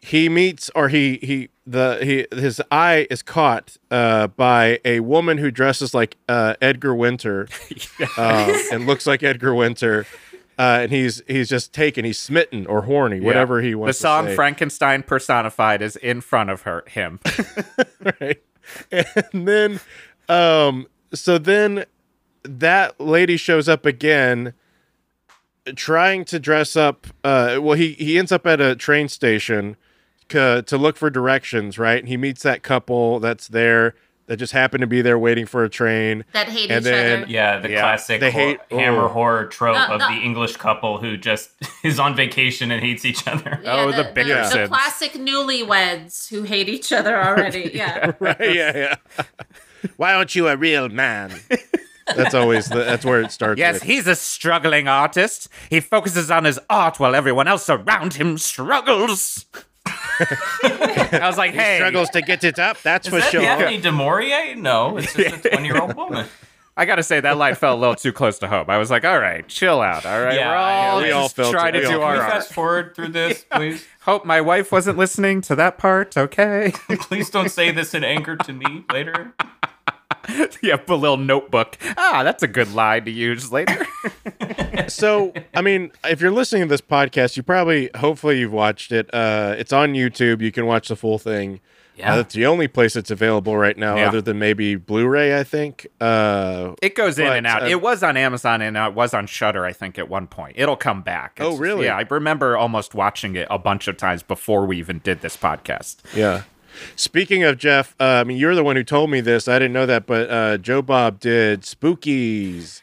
he meets or he he the he his eye is caught uh by a woman who dresses like uh edgar winter um, and looks like edgar winter uh and he's he's just taken he's smitten or horny whatever he wants The song to. Frankenstein personified is in front of her him. right? And then, um, so then that lady shows up again, trying to dress up. Uh, well, he he ends up at a train station ca- to look for directions. Right? And he meets that couple that's there that just happened to be there waiting for a train. that hate and each then- other. Yeah, the Yeah, classic they hor- hate- hammer oh. horror trope No, of no. the English couple who just is on vacation and hates each other. Oh, the the, Bickersons. the classic newlyweds who hate each other already. Yeah. Right? yeah, yeah. Why aren't you a real man? That's always the, that's where it starts. Yes, with. he's a struggling artist. He focuses on his art while everyone else around him struggles. I was like, hey, struggles to get it up. That's Is for that sure. Daphne du Maurier? No, it's just a 20 year old woman. I gotta say that line felt a little too close to home. I was like, all right, chill out. All right, Yeah, we're all yeah, we all just try to We do our we fast forward through this, please? Hope my wife wasn't listening to that part. Okay. Please don't say this in anger to me later. you have a little notebook. Ah, that's a good line to use later. so i mean if you're listening to this podcast you probably hopefully you've watched it uh it's on youtube you can watch the full thing Yeah. Uh, that's the only place it's available right now Yeah. other than maybe blu-ray i think uh It goes in and out. uh, it was on Amazon and it was on Shudder, I think, at one point. It'll come back. Oh, really? Yeah, I remember almost watching it a bunch of times before we even did this podcast. yeah speaking of jeff uh, i mean you're the one who told me this i didn't know that but uh joe bob did spookies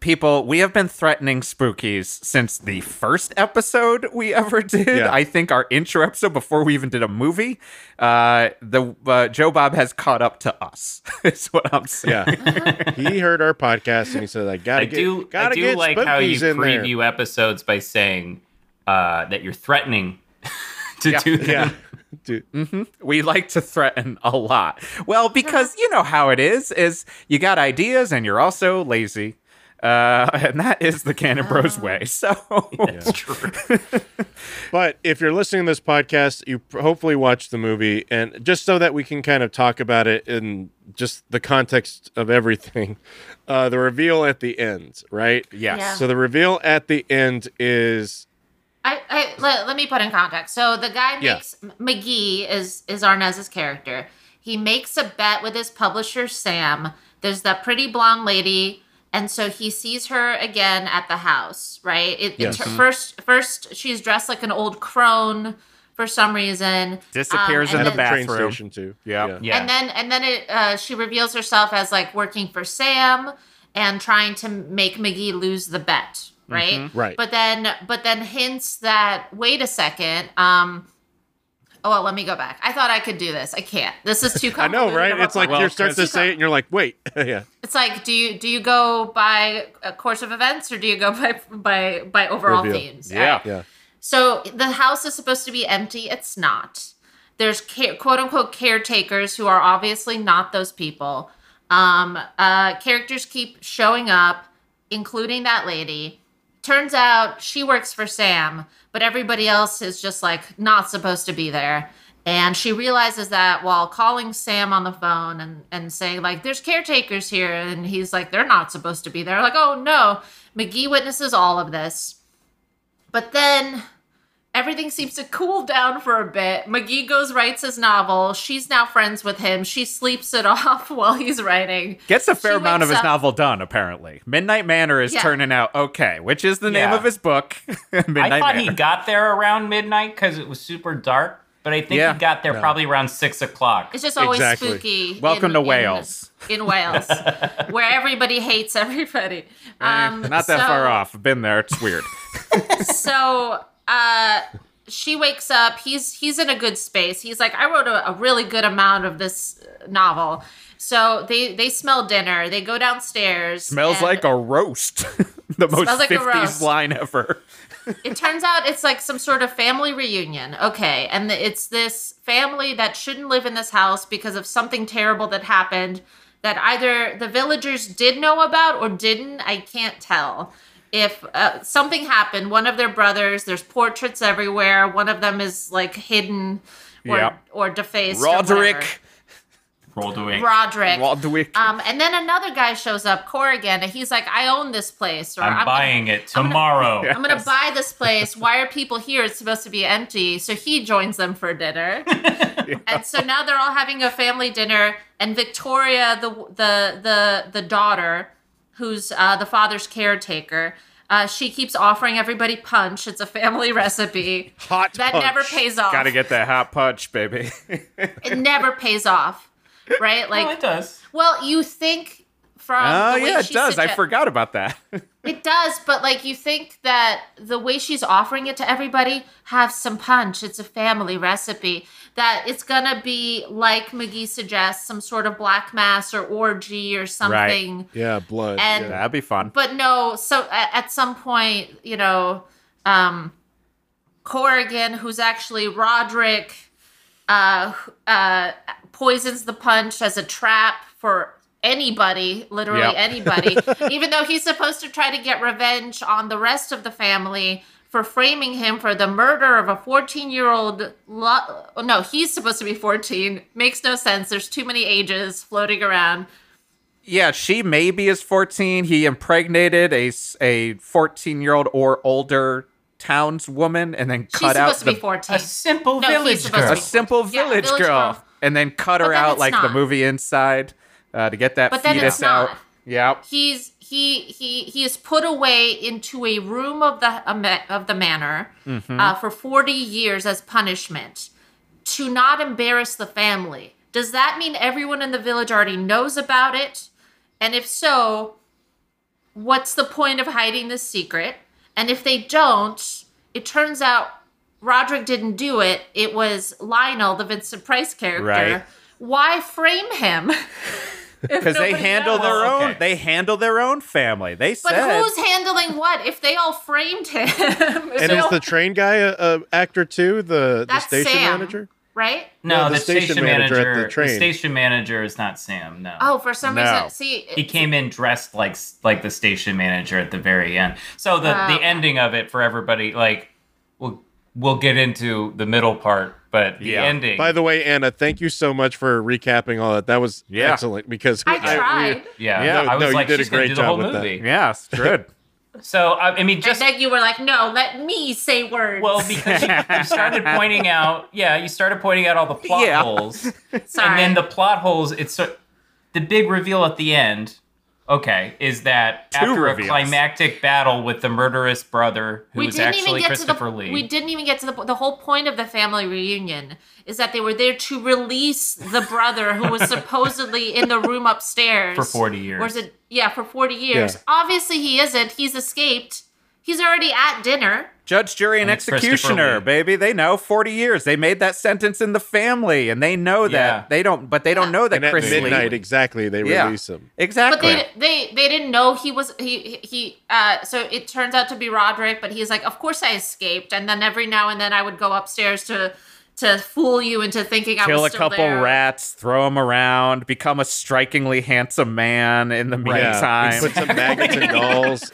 People, we have been threatening spookies since the first episode we ever did. Yeah. I think our intro episode before we even did a movie. Uh, the uh, Joe Bob has caught up to us. is what I'm saying. yeah he heard our podcast and he said i gotta I get do, I gotta do get like how you spookies in there." preview episodes by saying uh, that you're threatening to Yeah. do them. yeah dude we like to threaten a lot. Well, because you know how it is, is you got ideas and you're also lazy. Uh, and that is the Cannon Bros way. So That's true. But if you're listening to this podcast, you hopefully watch the movie, and just so that we can kind of talk about it in just the context of everything, uh, the reveal at the end, right? yes. Yeah. So the reveal at the end is I, I let, let me put in context. So the guy Yeah. makes McGee is is Arnaz's character. He he makes a bet with his publisher Sam. There's that pretty blonde lady, and so he sees her again at the house. Right? It, Yes. it's her first. First, she's dressed like an old crone for some reason. Disappears Um, in and the then- Train bathroom. station too. Yeah. Yeah. and then and then it uh, she reveals herself as like working for Sam and trying to make McGee lose the bet, right? Right. But then but then hints that wait a second, um Oh well, let me go back. I thought I could do this. I can't. This is too complicated. I know, right? It's like plot. you start to say it, and you're like, "Wait, yeah." It's like, do you do you go by a course of events or do you go by by by overall Reveal. themes? Yeah. Alright. Yeah. So the house is supposed to be empty. It's not. There's care, quote unquote caretakers who are obviously not those people. Um, uh, characters keep showing up, including that lady. Turns out she works for Sam, but everybody else is just like not supposed to be there. And she realizes that while calling Sam on the phone and, and saying, like, there's caretakers here. And he's like, they're not supposed to be there. Like, oh no. McGee witnesses all of this. But then everything seems to cool down for a bit. McGee goes writes his novel. She's now friends with him. She sleeps it off while he's writing. Gets a fair She amount of his up- novel done, apparently. Midnight Manor is Yeah. turning out okay, which is the name of his book. Midnight I thought Manor. he got there around midnight because it was super dark, but I think Yeah. he got there probably around six o'clock. It's just always Exactly. spooky. Welcome in- to Wales. In, Wales, where everybody hates everybody. Um, Not that so- far off. Been there. It's weird. so uh she wakes up. He's he's in a good space. He's like i wrote a, a really good amount of this novel. So they they smell dinner. They go downstairs Smells like a roast. the most like a 50s roast. line ever. it turns out it's like some sort of family reunion. Okay. And it's this family that shouldn't live in this house because of something terrible that happened that either the villagers did know about or didn't. I can't tell if uh, something happened one of their brothers there's portraits everywhere one of them is like hidden or, Yep. or defaced or. Roderick. Rolled roderick Roderick. um, and then another guy shows up corrigan and he's like i own this place or I'm, gonna- buying it tomorrow. I'm gonna buy this place. Why are people here? It's supposed to be empty. So he joins them for dinner, and so now they're all having a family dinner. And Victoria, the the the the daughter, who's uh, the father's caretaker, uh, she keeps offering everybody punch. It's a family recipe Hot that punch. never pays off. Gotta get that hot punch, baby. it never pays off, right? Well, Like, it does. well, you think from Oh, the way yeah, it she does. I forgot about that. It does, but like you think that the way she's offering it to everybody, have some punch. It's a family recipe. That it's gonna be like McGee suggests, some sort of black mass or orgy or something. Yeah, blood. And- yeah. That'd be fun. But no, so at, at some point, you know, um, Corrigan, who's actually Roderick, uh, uh, poisons the punch as a trap for anybody, literally Yep. anybody, even though he's supposed to try to get revenge on the rest of the family for framing him for the murder of a 14 year old. Lo- no, he's supposed to be 14. Makes no sense. There's too many ages floating around. Yeah, she maybe is 14. He impregnated a, a 14 year old or older townswoman and then She's cut out supposed to the, be 14. A simple No, village girl. a be- simple Yeah, village, village girl, girl. and then cut her But then out it's like the movie Inside uh, to get that But fetus out. Yep. he's he he he is put away into a room of the of the manor Mm-hmm. uh, for 40 years as punishment to not embarrass the family does that mean everyone in the village already knows about it and if so what's the point of hiding the secret and if they don't it turns out roderick didn't do it it was lionel the vincent price character Right. Why frame him Because they handle knows. their own. Okay. They handle their own family. They But said. who's handling what? If they all framed him, and they is all- the train guy a, a actor too? The the station Sam. manager? right? No, No, the, the station, station manager. manager at the the, station manager is not Sam. No. Oh, for some No. reason, see, He came in dressed like like the station manager at the very end. So the Oh, the ending of it for everybody, like we'll we'll get into the middle part, but the Yeah. ending. By the way, Anna, thank you so much for recapping all that. That was Yeah. excellent because I we- tried. yeah, Yeah, I was no, you like, did a she's gonna great do the job whole with that. movie. yeah, it's good. So I, I mean, just and then you were like, no, let me say words. well because you, you started pointing out, yeah, you started pointing out all the plot Yeah. holes, Sorry. and then the plot holes. It's so, the big reveal at the end. Okay, is that Two after reveals. a climactic battle with the murderous brother, who we was didn't actually even get to the Lee? we didn't even get to the the whole point of the family reunion is that they were there to release the brother who was supposedly in the room upstairs For 40 years. Or is it yeah, for 40 years. Yeah. Obviously he isn't. He's escaped. He's already at dinner. Judge, jury, and And executioner, baby. They know 40 years. They made that sentence in the family, and they know that. Yeah. They don't, but they don't know that and at Chris midnight, Lee. exactly, they Yeah. release him. Exactly. But they they they didn't know he was he he uh so it turns out to be Roderick, but he's like, Of course I escaped. And then every now and then I would go upstairs to to fool you into thinking I Kill a still couple there. rats, throw them around, become a strikingly handsome man in the Yeah, meantime. put some maggots and dolls.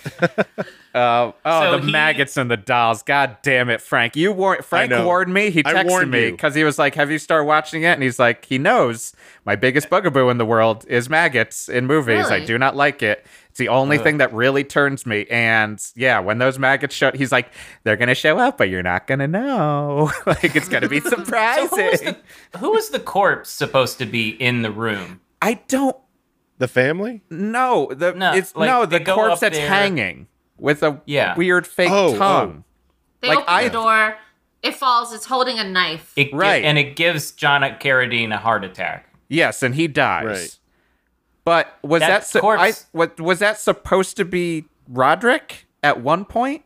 Uh, oh, So the he- maggots and the dolls. God damn it, Frank. You war- Frank warned me. He texted me because he was like, Have you started watching it? And he's like, He knows my biggest bugaboo in the world is maggots in movies. I do not like it. It's the only thing that really turns me. And yeah, when those maggots show, he's like, They're going to show up, but you're not going to know. like, it's going to be so who was, surprising. the, who was the corpse supposed to be in the room? I don't The family? know. The, No, it's, like, no, the corpse that's there- hanging with a Yeah. weird fake oh, oh, tongue. They Like, open I- the door, it falls, it's holding a knife. It gi- Right. and it gives John Carradine a heart attack. Yes, and he dies. Right. But was That that, su- I, what, was that supposed to be Roderick at one point?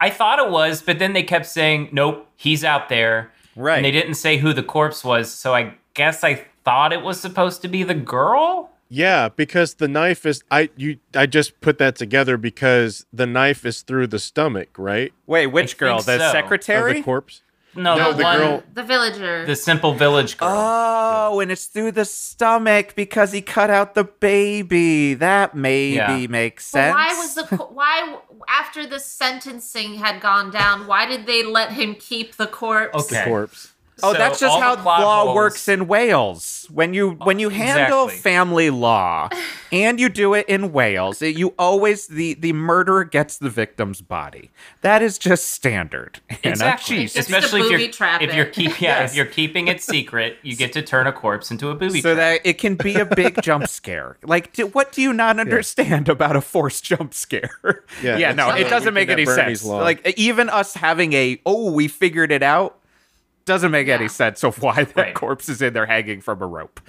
I thought it was, but then they kept saying, "Nope, he's out there." Right. And they didn't say who the corpse was, so I guess I thought it was supposed to be the girl. Yeah, because the knife is I you I just put that together because the knife is through the stomach, right? Wait, which I girl? The so. Of secretary? the corpse. No, No, the, the one, girl- the villager. the simple village girl. oh, and it's through the stomach because he cut out the baby. That maybe Yeah. makes But sense. why was the why after the sentencing had gone down? Why did they let him keep the corpse? Okay. The Okay. corpse. Oh, So that's just how law holes- works in Wales. When you when you handle Exactly. family law and you do it in Wales, it- you always the the murderer gets the victim's body. That is just standard. And, Exactly. jeez. Especially if you're booby if you're keep yeah, Yes. if you're keeping it secret, you get to turn a corpse into a booby so trap. that it can be a big jump scare. Like, do, what do you not understand about a forced jump scare? Yeah, yeah, no, it doesn't make any Bernie's sense. Law. Like, even us having a oh, we figured it out doesn't make any sense of why that Right. corpse is in there hanging from a rope.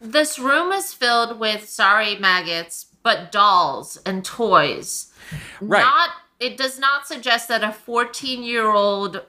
This room is filled with sorry maggots, but dolls and toys. Right. Not it does not suggest that a 14 year old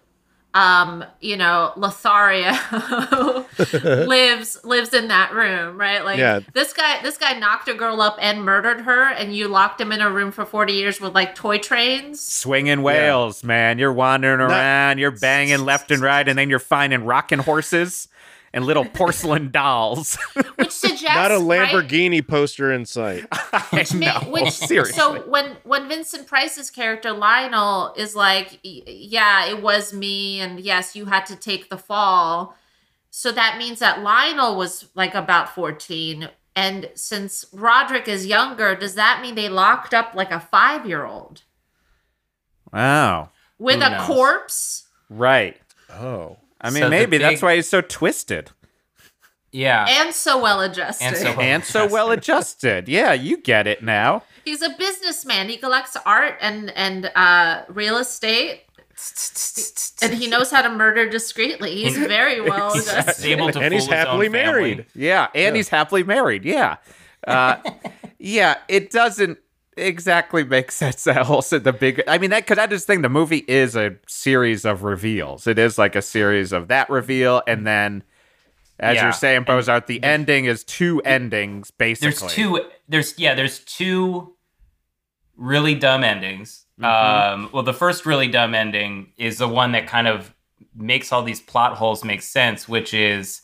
um you know Lothario lives lives in that room right? Like Yeah. this guy this guy knocked a girl up and murdered her and you locked him in a room for 40 years with like toy trains? Swinging whales, man. You're wandering around, you're banging left and right, and then you're finding rocking horses and little porcelain dolls. which suggests Not a right? Lamborghini poster in sight. I Ma- know, which seriously. so when when Vincent Price's character Lionel is like, yeah, it was me, and yes, you had to take the fall. So that means that Lionel was like about fourteen, and since Roderick is younger, does that mean they locked up like a five year old wow. with Who a knows? corpse? Right. Oh. I mean, So the maybe that's why he's so twisted yeah. And so well adjusted. And so- and so well adjusted. Yeah, you get it now. He's a businessman. He collects art and and uh, real estate, and he knows how to murder discreetly. He's very well He's adjusted. able to And he's fool his happily family. married. Yeah, and he's happily married. Yeah. Uh, yeah, it doesn't exactly makes sense that also the big I mean that cuz I just think the movie is a series of reveals. It is like a series of that reveal and then as Yeah, you're saying Bozarth the ending is two endings basically. There's two. There's yeah. There's two really dumb endings. Mm-hmm. Um, well, the first really dumb ending is the one that kind of makes all these plot holes make sense, which is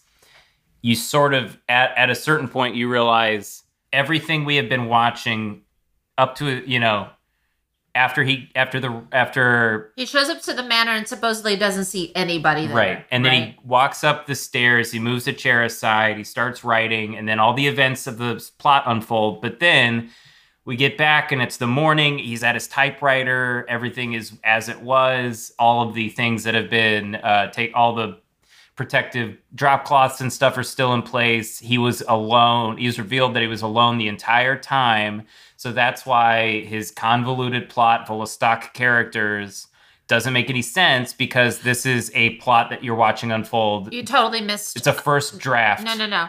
you sort of at at a certain point you realize everything we have been watching up to you know after he after the after He shows up to the manor and supposedly doesn't see anybody there. Right. And then right? he walks up the stairs, he moves a chair aside, he starts writing, and then all the events of the plot unfold. But then We get back and it's the morning. He's at his typewriter. Everything is as it was. All of the things that have been uh, take all the protective drop cloths and stuff are still in place. He was alone. He was revealed that he was alone the entire time. So that's why his convoluted plot full of stock characters doesn't make any sense because this is a plot that you're watching unfold. You totally missed. It's a first draft. No, no, no.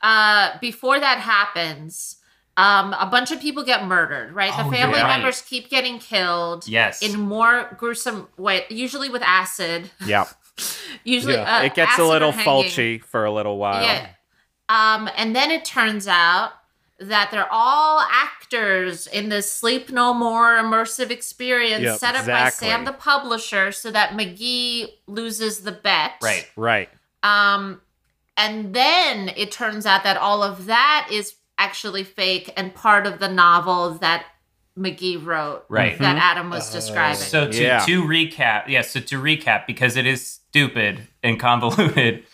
Uh, before that happens, um, a bunch of people get murdered, right? Oh, the family you're right. members keep getting killed. Yes. In more gruesome way, usually with acid. Yeah. Usually, Yeah. uh, it gets a little hanging. fulchy for a little while. Yeah. Um, and then it turns out that they're all actors in this Sleep No More immersive experience Yep, set up exactly. by Sam the publisher so that McGee loses the bet. Right. Right. Um, and then it turns out that all of that is actually fake and part of the novel that McGee wrote. Right. That Adam was describing. So to, Yeah. to recap, yes, so to recap, because it is stupid and convoluted,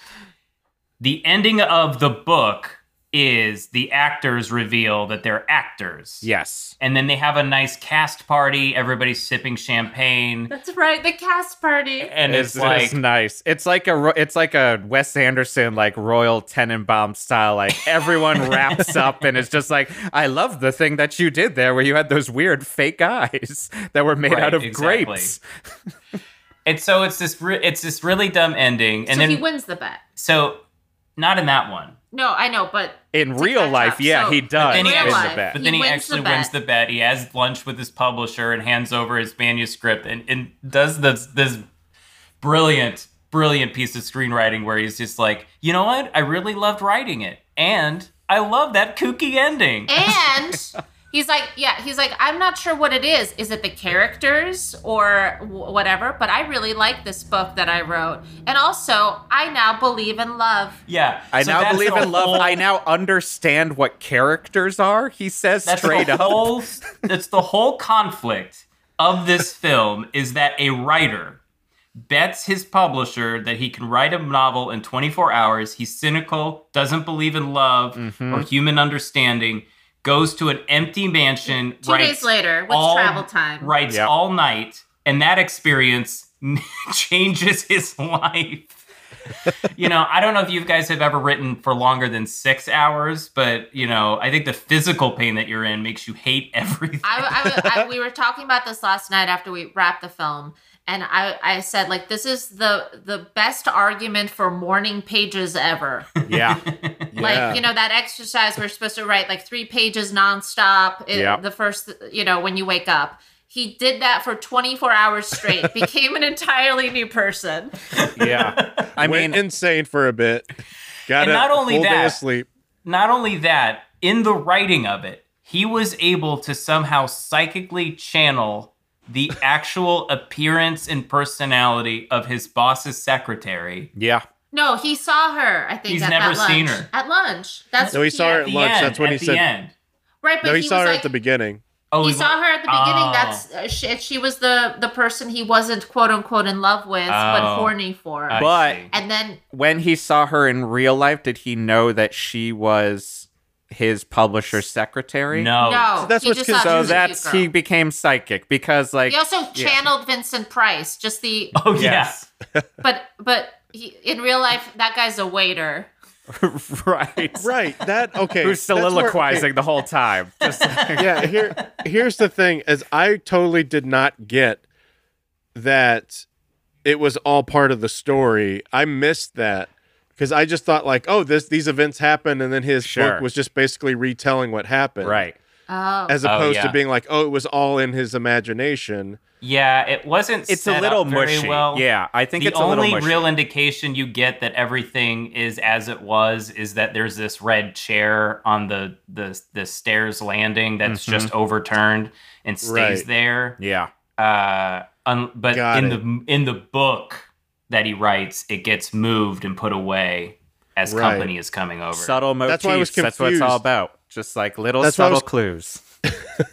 the ending of the book is the actors reveal that they're actors. Yes. And then they have a nice cast party, everybody's sipping champagne. That's right, the cast party. And It's, it's, like it's nice. It's like a ro- it's like a Wes Anderson like Royal Tenenbaum style. Like everyone wraps up and it's just like I love the thing that you did there, where you had those weird fake eyes that were made Right, out of exactly. grapes. and so it's this re- it's this really dumb ending. And so then he wins the bet. so not in that one. No, I know, but In To real life, yeah, So- he does then he win real the bet. But then he, wins actually the wins the bet. He has lunch with his publisher and hands over his manuscript and, and does this this brilliant, brilliant piece of screenwriting where he's just like, you know what? I really loved writing it. And I love that kooky ending. and he's like yeah he's like i'm not sure what it is is it the characters or w- whatever but i really like this book that i wrote and also i now believe in love yeah. I so now believe in love. whole- I now understand what characters are. He says That's straight the up. whole. That's the whole conflict of this film is that a writer bets his publisher that he can write a novel in 24 hours. He's cynical, doesn't believe in love Mm-hmm. or human understanding. Goes to an empty mansion. two writes days later what's all- travel time Writes Yep. all night, and that experience changes his life. you know, I don't know if you guys have ever written for longer than six hours, but you know, I think the physical pain that you're in makes you hate everything. I, I, I, we were talking about this last night after we wrapped the film and I, I said like this is the the best argument for morning pages ever Yeah. Yeah. like you know that exercise we're supposed to write like three pages nonstop i- Yep. the first you know when you wake up he did that for 24 hours straight became an entirely new person Yeah. I Went mean, insane for a bit. Got And a not only that- of sleep. Not only that, in the writing of it, he was able to somehow psychically channel the actual appearance and personality of his boss's secretary. yeah. no he saw her i think He's at, never at lunch. seen her. at lunch that's No, he saw her At at lunch. end, That's when at he the said. end. right but No, he, he saw was her like, at the beginning. Oh, he wa- saw her at the beginning Oh. that's uh, she, she was the the person he wasn't quote unquote in love with but Oh. horny for I But- see. and then When he saw her in real life, did he know that she was his publisher's secretary? no, no So that's he what's just con- So was a cute that's he became psychic because like He also yeah. channeled Vincent Price, just the Oh yeah. Yes. but but he, in real life that guy's a waiter. right. Right. That okay. Who's that's where- soliloquizing the whole time. Just like- yeah here here's the thing is i totally did not get that it was all part of the story i missed that because i just thought like oh this these events happened and then his Sure. book was just basically retelling what happened right. Oh, as opposed yeah. to being like oh it was all in his imagination Yeah, it wasn't. It's a little up very mushy. Well. Yeah, I think the it's a little only real indication you get that everything is as it was is that there's this red chair on the the, the stairs landing that's Mm-hmm. just overturned and stays Right. there. Yeah. Uh, un, but Got in it. the in the book that he writes, it gets moved and put away as Right. company is coming over. Subtle motifs. That's why I was That's what it's all about. Just like little That's subtle was- clues.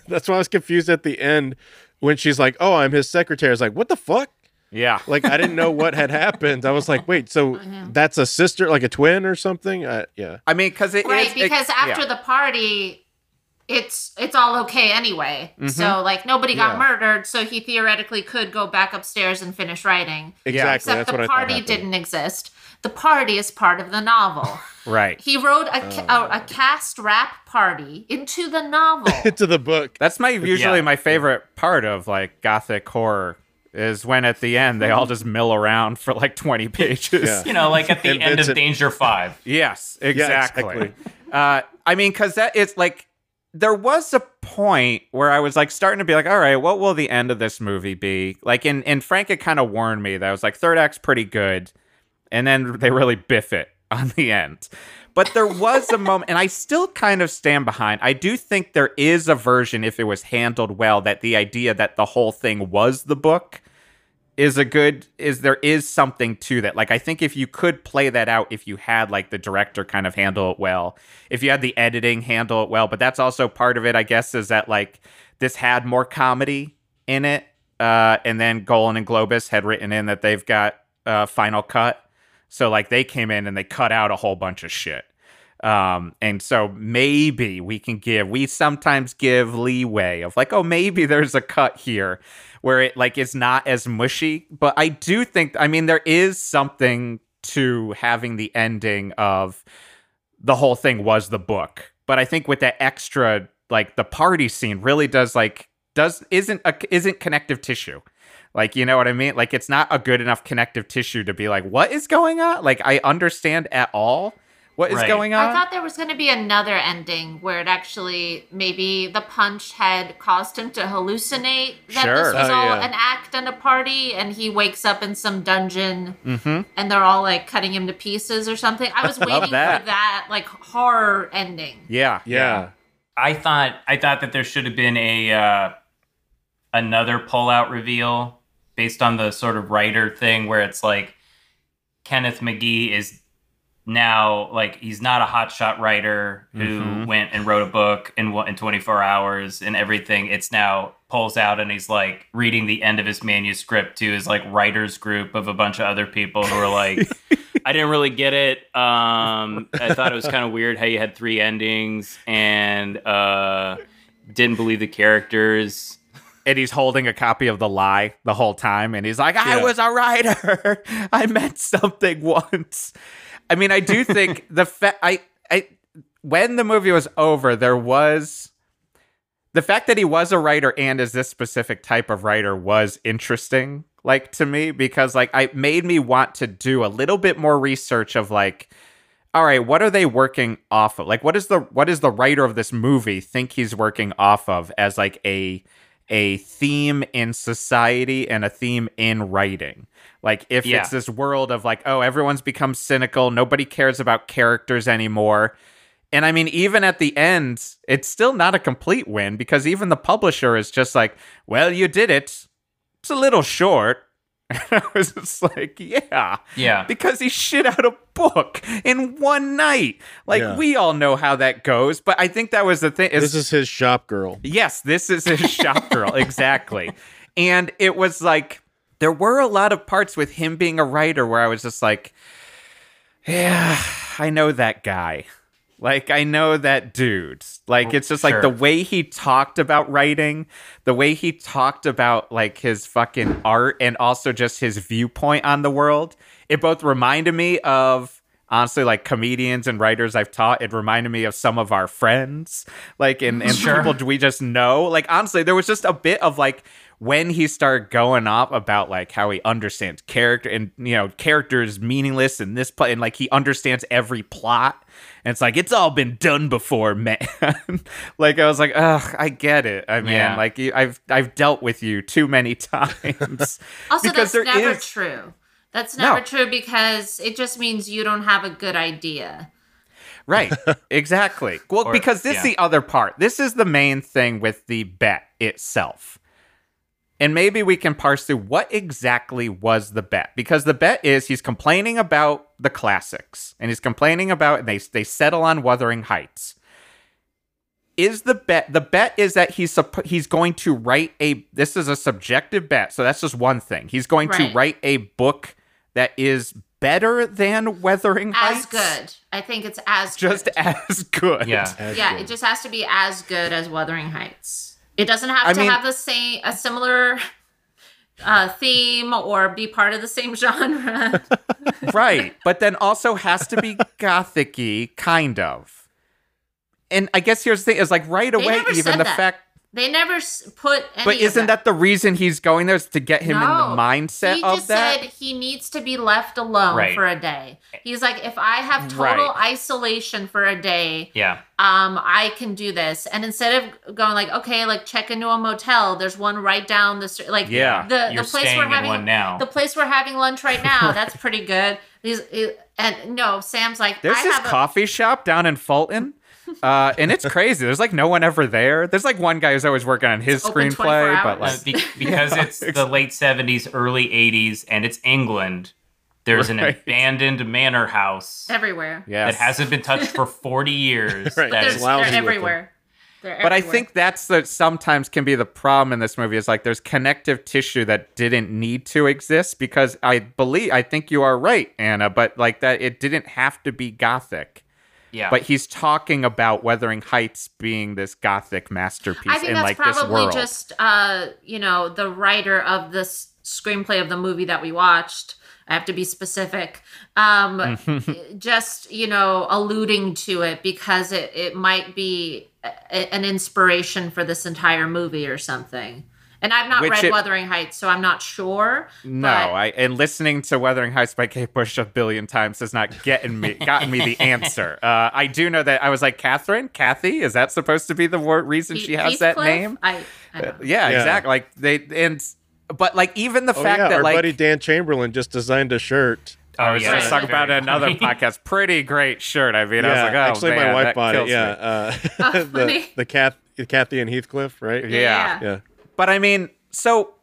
that's why i was confused at the end when she's like oh i'm his secretary i was like what the fuck Yeah. like i didn't know what had happened i was like wait so that's a sister like a twin or something uh, yeah I mean, because it is right, it- because after yeah. the party, it's it's all okay anyway. So like nobody got Yeah. murdered, so he theoretically could go back upstairs and finish writing. Exactly. Except That's the what party happened. didn't exist. The party is part of the novel. Right. he wrote a, ca- Oh. a, a cast rap party into the novel. into the book. That's my usually Yeah. my favorite part of like gothic horror is when at the end they all just mill around for like 20 pages. Yeah. You know, like at the end of Vincent- Danger Five. Yes, Yeah, exactly. exactly. Uh, I mean, because that is like, there was a point where I was like starting to be like, all right, what will the end of this movie be? Like, and, and Frank had kind of warned me that I was like, third act's pretty good. And then they really biff it on the end. But there was a moment, and I still kind of stand behind. I do think there is a version, if it was handled well, that the idea that the whole thing was the book is a good is there is something to that. Like i think if you could play that out if you had like the director kind of handle it well if you had the editing handle it well but that's also part of it i guess is that like this had more comedy in it uh and then golan and globus had written in that they've got uh final cut. So like they came in and they cut out a whole bunch of shit. Um, and so maybe we can give, we sometimes give leeway of like, oh, maybe there's a cut here where it like is not as mushy. But I do think, I mean, there is something to having the ending of the whole thing was the book. But I think with that extra, like the party scene really does like, does, isn't, a, isn't connective tissue. Like, you know what I mean? Like, it's not a good enough connective tissue to be like, what is going on? Like, I understand at all what is Right. going on. I thought there was going to be another ending where it actually maybe the punch had caused him to hallucinate that Sure. this was Oh, all yeah. an act and a party, and he wakes up in some dungeon mm-hmm. and they're all like cutting him to pieces or something. I was waiting that. for that like horror ending. Yeah. Yeah. I thought I thought that there should have been a uh, another pullout reveal based on the sort of writer thing where it's like Kenneth Magee is now like he's not a hotshot writer who Mhm. went and wrote a book in in 24 hours and everything. It's now pulls out and he's like reading the end of his manuscript to his like writers group of a bunch of other people who are like I didn't really get it. Um, I thought it was kind of weird how you had three endings and uh, didn't believe the characters. And he's holding a copy of The Lie the whole time. And he's like, I Yeah. was a writer. I meant something once. I mean, I do think the fact, I, I, when the movie was over, there was the fact that he was a writer and is this specific type of writer was interesting like to me because like I made me want to do a little bit more research of like all right what are they working off of? Like what is the what is the writer of this movie think he's working off of as like a a theme in society and a theme in writing like if Yeah. it's this world of like oh everyone's become cynical nobody cares about characters anymore and I mean, even at the end, it's still not a complete win because even the publisher is just like, well, you did it. It's a little short. And I was just like, yeah. Yeah. Because he shit out a book in one night. Like, Yeah. we all know how that goes. But I think that was the thing. This is his shop girl. Yes, this is his shop girl, exactly. And it was like there were a lot of parts with him being a writer where I was just like, yeah, I know that guy. Like I know that dude. Like oh, it's just like the way he talked about writing, the way he talked about like his fucking art and also just his viewpoint on the world. It both reminded me of honestly like comedians and writers I've taught. It reminded me of some of our friends, like and, and Sure. people we just know. Like honestly, there was just a bit of like when he started going off about like how he understands character and you know character is meaningless in this play and like he understands every plot and it's like it's all been done before man like i was like ugh i get it i mean Yeah. like i've i've dealt with you too many times Also, Because that's never is- true. That's No. never true because it just means you don't have a good idea. Right. Exactly. Well, Or- because this is the other part. This is the main thing with the bet itself. And maybe we can parse through what exactly was the bet. Because the bet is he's complaining about the classics and he's complaining about they they settle on Wuthering Heights. Is the bet the bet is that he's he's going to write a this is a subjective bet. So that's just one thing. He's going to write a book that is better than Wuthering Heights. As good. I think it's as Just good. as good. Yeah. As yeah, good. it just has to be as good as Wuthering Heights. It doesn't have I to mean- have the same a similar uh, theme or be part of the same genre. right. But then also has to be gothic-y, kind of. And I guess here's the thing: is like right away, even the that. fact. They never put any. But isn't that the reason he's going there is to get him in the mindset he of just said he needs to be left alone Right. for a day. He's like, if I have total Right. isolation for a day, Yeah. um, I can do this. And instead of going like, okay, like check into a motel, there's one right down the street. Like, Yeah. the the place we're having now. the place we're having lunch right now. That's pretty good. These and no, Sam's like, There's I this have a, coffee shop down in Fulton. Uh, and it's crazy. There's like no one ever there. There's like one guy who's always working on his open 24 screenplay, but like Uh, be- because it's the late 70s, early 80s, and it's England, there's an abandoned manor house everywhere. yes. that hasn't been touched for 40 years. Right. that They're, It's is- lousy they're looking. everywhere. But I think that's the sometimes can be the problem in this movie is like there's connective tissue that didn't need to exist because I believe I think you are right, Anna, but like that it didn't have to be gothic. Yeah. But he's talking about Wuthering Heights being this gothic masterpiece I think in that's like probably just uh, you know, the writer of this screenplay of the movie that we watched. I have to be specific. Um, just you know, alluding to it because it it might be a, an inspiration for this entire movie or something. And I've not Which read it- Wuthering Heights, so I'm not sure. No, but- I and listening to Wuthering Heights by Kate Bush a billion times has not getting me gotten me the answer. Uh, I do know that I was like Catherine, Kathy. Is that supposed to be the wor- reason she has that Heathcliff? name? I, I don't. Yeah, Yeah. exactly. Like they and but like even the Oh fact yeah, that our like buddy Dan Chamberlain just designed a shirt. I was yeah, just talking very about it another podcast. Pretty great shirt. I mean, I was like, oh actually, man, my wife bought it. Yeah, uh, Oh, the the Kath, Kathy and Heathcliff, right? Yeah. yeah. But I mean, so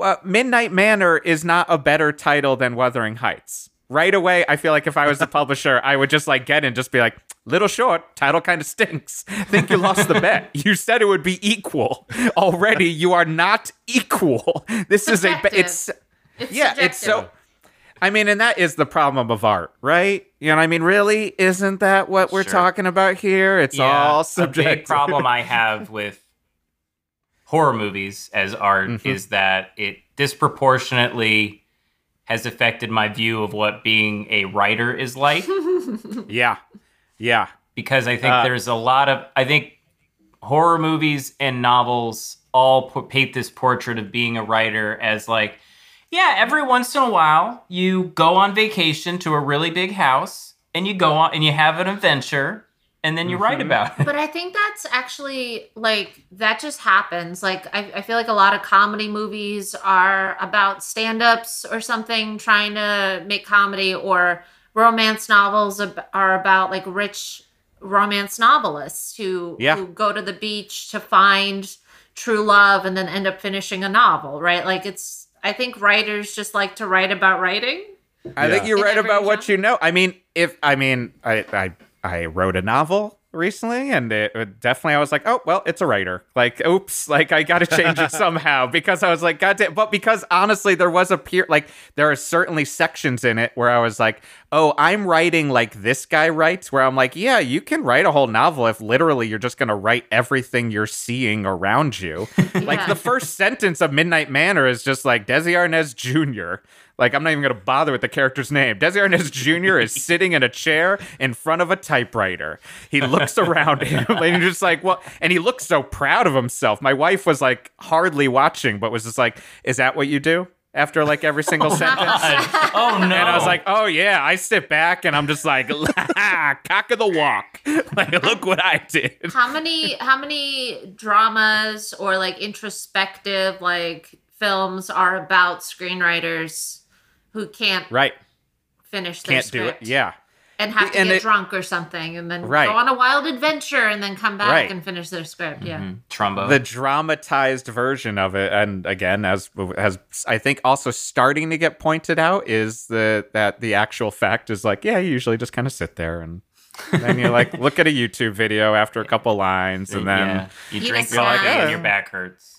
uh, Midnight Manor is not a better title than Wuthering Heights. Right away, I feel like if I was the publisher, I would just like get in, just be like, little short, title kind of stinks. Think you lost the bet. You said it would be equal. Already, you are not equal. This is a, it's, It's yeah, it's so. I mean, and that is the problem of art, right? You know, what I mean, really, isn't that what we're Sure. talking about here? It's all a subjective. big problem I have with horror movies as art Mm-hmm. is that it disproportionately has affected my view of what being a writer is like. Yeah, yeah. because I think Uh, there's a lot of I think horror movies and novels all p- paint this portrait of being a writer as like yeah every once in a while you go on vacation to a really big house and you go on and you have an adventure and then you write Mm-hmm. about it But I think that's actually like that just happens. Like I, I feel like a lot of comedy movies are about stand-ups or something trying to make comedy or romance novels ab- are about like rich romance novelists who Yeah. who go to the beach to find true love and then end up finishing a novel, right? Like it's I think writers just like to write about writing. I think you're In right every about what you know. I mean, if I mean, I I I wrote a novel recently, and it, it definitely I was like, oh well, it's a writer. Like, oops, like I got to change it somehow because I was like, God damn. But because honestly, there was a peer like there are certainly sections in it where I was like, oh, I'm writing like this guy writes, where I'm like, yeah, you can write a whole novel if literally you're just gonna write everything you're seeing around you. like the first sentence of Midnight Manor is just like Desi Arnaz Jr. Like I'm not even gonna bother with the character's name. Desi Arnaz Jr. is sitting in a chair in front of a typewriter. He looks around him and he's just like, well, and he looks so proud of himself. My wife was like hardly watching, but was just like, is that what you do? After like every single oh sentence. oh no And I was like, oh yeah, I sit back and I'm just like, cock of the walk. Like, look what I did. how many how many dramas or like introspective like films are about screenwriters who can't Right. finish their Can't do it. Yeah. and have to And get it- drunk or something and then Right. go on a wild adventure and then come back Right. and finish their script yeah Mhm. Trumbo the dramatized version of it and again as has i think also starting to get pointed out is the that the actual fact is like yeah you usually just kind of sit there and then you like look at a youtube video after a couple lines and then yeah you Eat a drink snack. coffee and your back hurts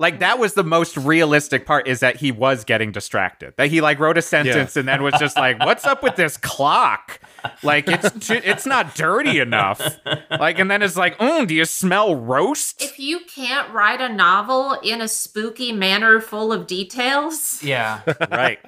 Like that was the most realistic part is that he was getting distracted. That he like wrote a sentence and then was just like, "What's up with this clock? Like it's too, it's not dirty enough." Like and then it's like, mm, "Do you smell roast?" If you can't write a novel in a spooky manner full of details, Yeah. right.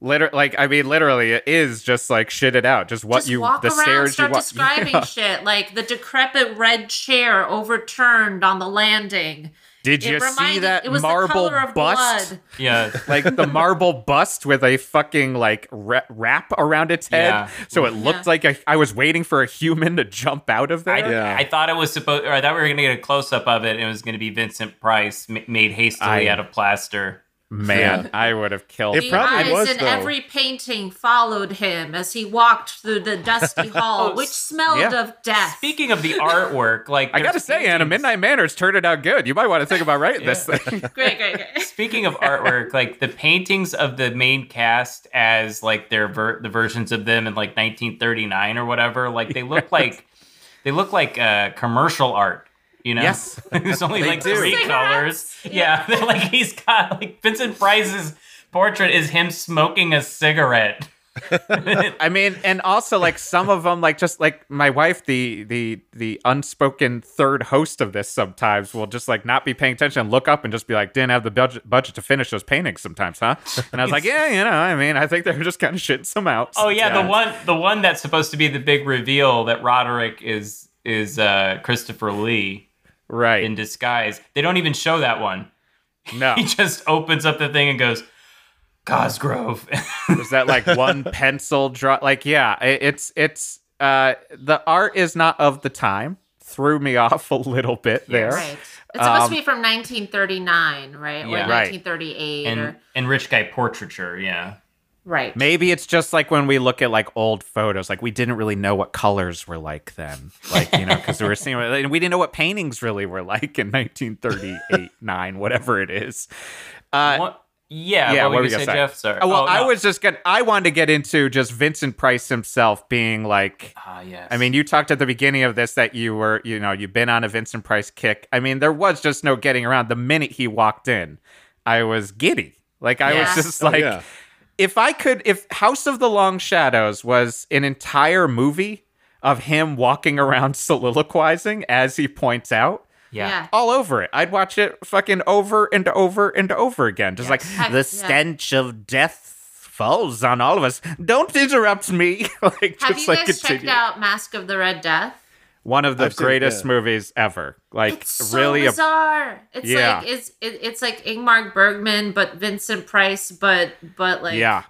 Liter- like I mean, literally, it is just like shit it out. Just what just you walk the around, stairs start you wa- describing Yeah. shit like the decrepit red chair overturned on the landing. Did It you see that it was the marble color of bust? blood. Yeah. like the marble bust with a fucking like wrap around its head, Yeah. so it looked Yeah. like a, I was waiting for a human to jump out of there. I, Yeah. I thought it was supposed, or I thought we were going to get a close up of it. And it was going to be Vincent Price m- made hastily I- out of plaster. Man, Yeah. I would have killed. It The probably eyes was, in though. every painting followed him as he walked through the dusty hall, Oh, which smelled yeah. of death. Speaking of the artwork, like I gotta say, Anna, Midnight Manor turned it out good. You might want to think about writing this thing. great, great, great. Speaking of artwork, like the paintings of the main cast as like their ver- the versions of them in like 1939 or whatever, like they look like they look like uh, commercial art. You know, Yes. there's only They like do. three Cigarettes. colors. Yeah, they're like he's got like Vincent Price's portrait is him smoking a cigarette. I mean, and also like some of them, like just like my wife, the the the unspoken third host of this, sometimes will just like not be paying attention and look up and just be like, "Didn't have the budget budget to finish those paintings sometimes, huh?" And I was like, "Yeah, you know, I mean, I think they're just kind of shitting some out." Oh yeah, the one the one that's supposed to be the big reveal that Roderick is is uh, Christopher Lee right? in disguise. They don't even show that one. no, He just opens up the thing and goes, Cosgrove. Is that like one pencil draw? Like, yeah, it's it's uh the art is not of the time. Threw me off a little bit there. Right. It's supposed Um, to be from 1939, right? Or Yeah. Right. 1938. and or, and rich guy portraiture, yeah. Right. Maybe it's just like when we look at like old photos, like we didn't really know what colors were like then, like you know, because we were seeing, and we didn't know what paintings really were like in 1938, nine, whatever it is. Uh, What- yeah, yeah, what were what you were you gonna say. Jeff? Sorry. oh, well, I no. was just gonna, I wanted to get into just Vincent Price himself being like, Ah, yes. I mean, you talked at the beginning of this that you were, you know, you've been on a Vincent Price kick. I mean, there was just no getting around. The minute he walked in, I was giddy. Like I Yeah. was just Oh, like, yeah. If I could, if House of the Long Shadows was an entire movie of him walking around soliloquizing as he points out. yeah. Yeah. All over it. I'd watch it fucking over and over and over again. Just like Heck, the yeah. stench of death falls on all of us. Don't interrupt me. like Have just you like guys checked out Mask of the Red Death? One of the I've seen greatest yeah. movies ever. Like It's so really a bizarre. It's Yeah. like it's it, it's like Ingmar Bergman, but Vincent Price, but but like yeah.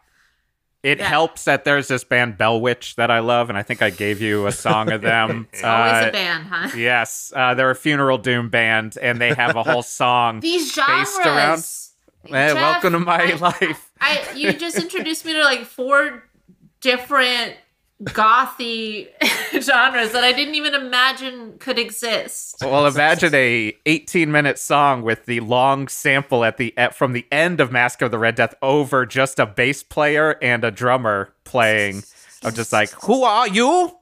It Yeah. helps that there's this band Bell Witch that I love, and I think I gave you a song of them. it's always Uh, a band, huh? Yes, uh, they're a funeral doom band, and they have a whole song. These genres. Based around- Eh, Jeff, welcome to my I- life. I you just introduced me to like four different gothy genres that I didn't even imagine could exist. Well, imagine a 18 minute song with the long sample at the at, from the end of Mask of the Red Death over just a bass player and a drummer playing. I'm just like, who are you?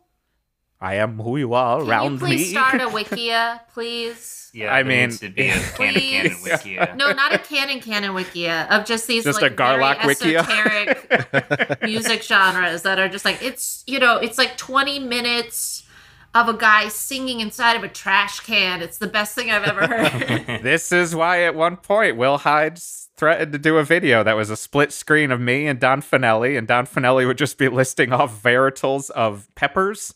I am who you are Can around you please me. start a wikia, please? Yeah, I mean, to be a cannon canon Please. wikia. No, not a cannon canon wikia of just these Just like a Garlock very wikia? esoteric music genres that are just like it's you know it's like 20 minutes of a guy singing inside of a trash can. It's the best thing I've ever heard. This is why at one point Will Hines threatened to do a video that was a split screen of me and Don Fanelli, and Don Fanelli would just be listing off varietals of peppers.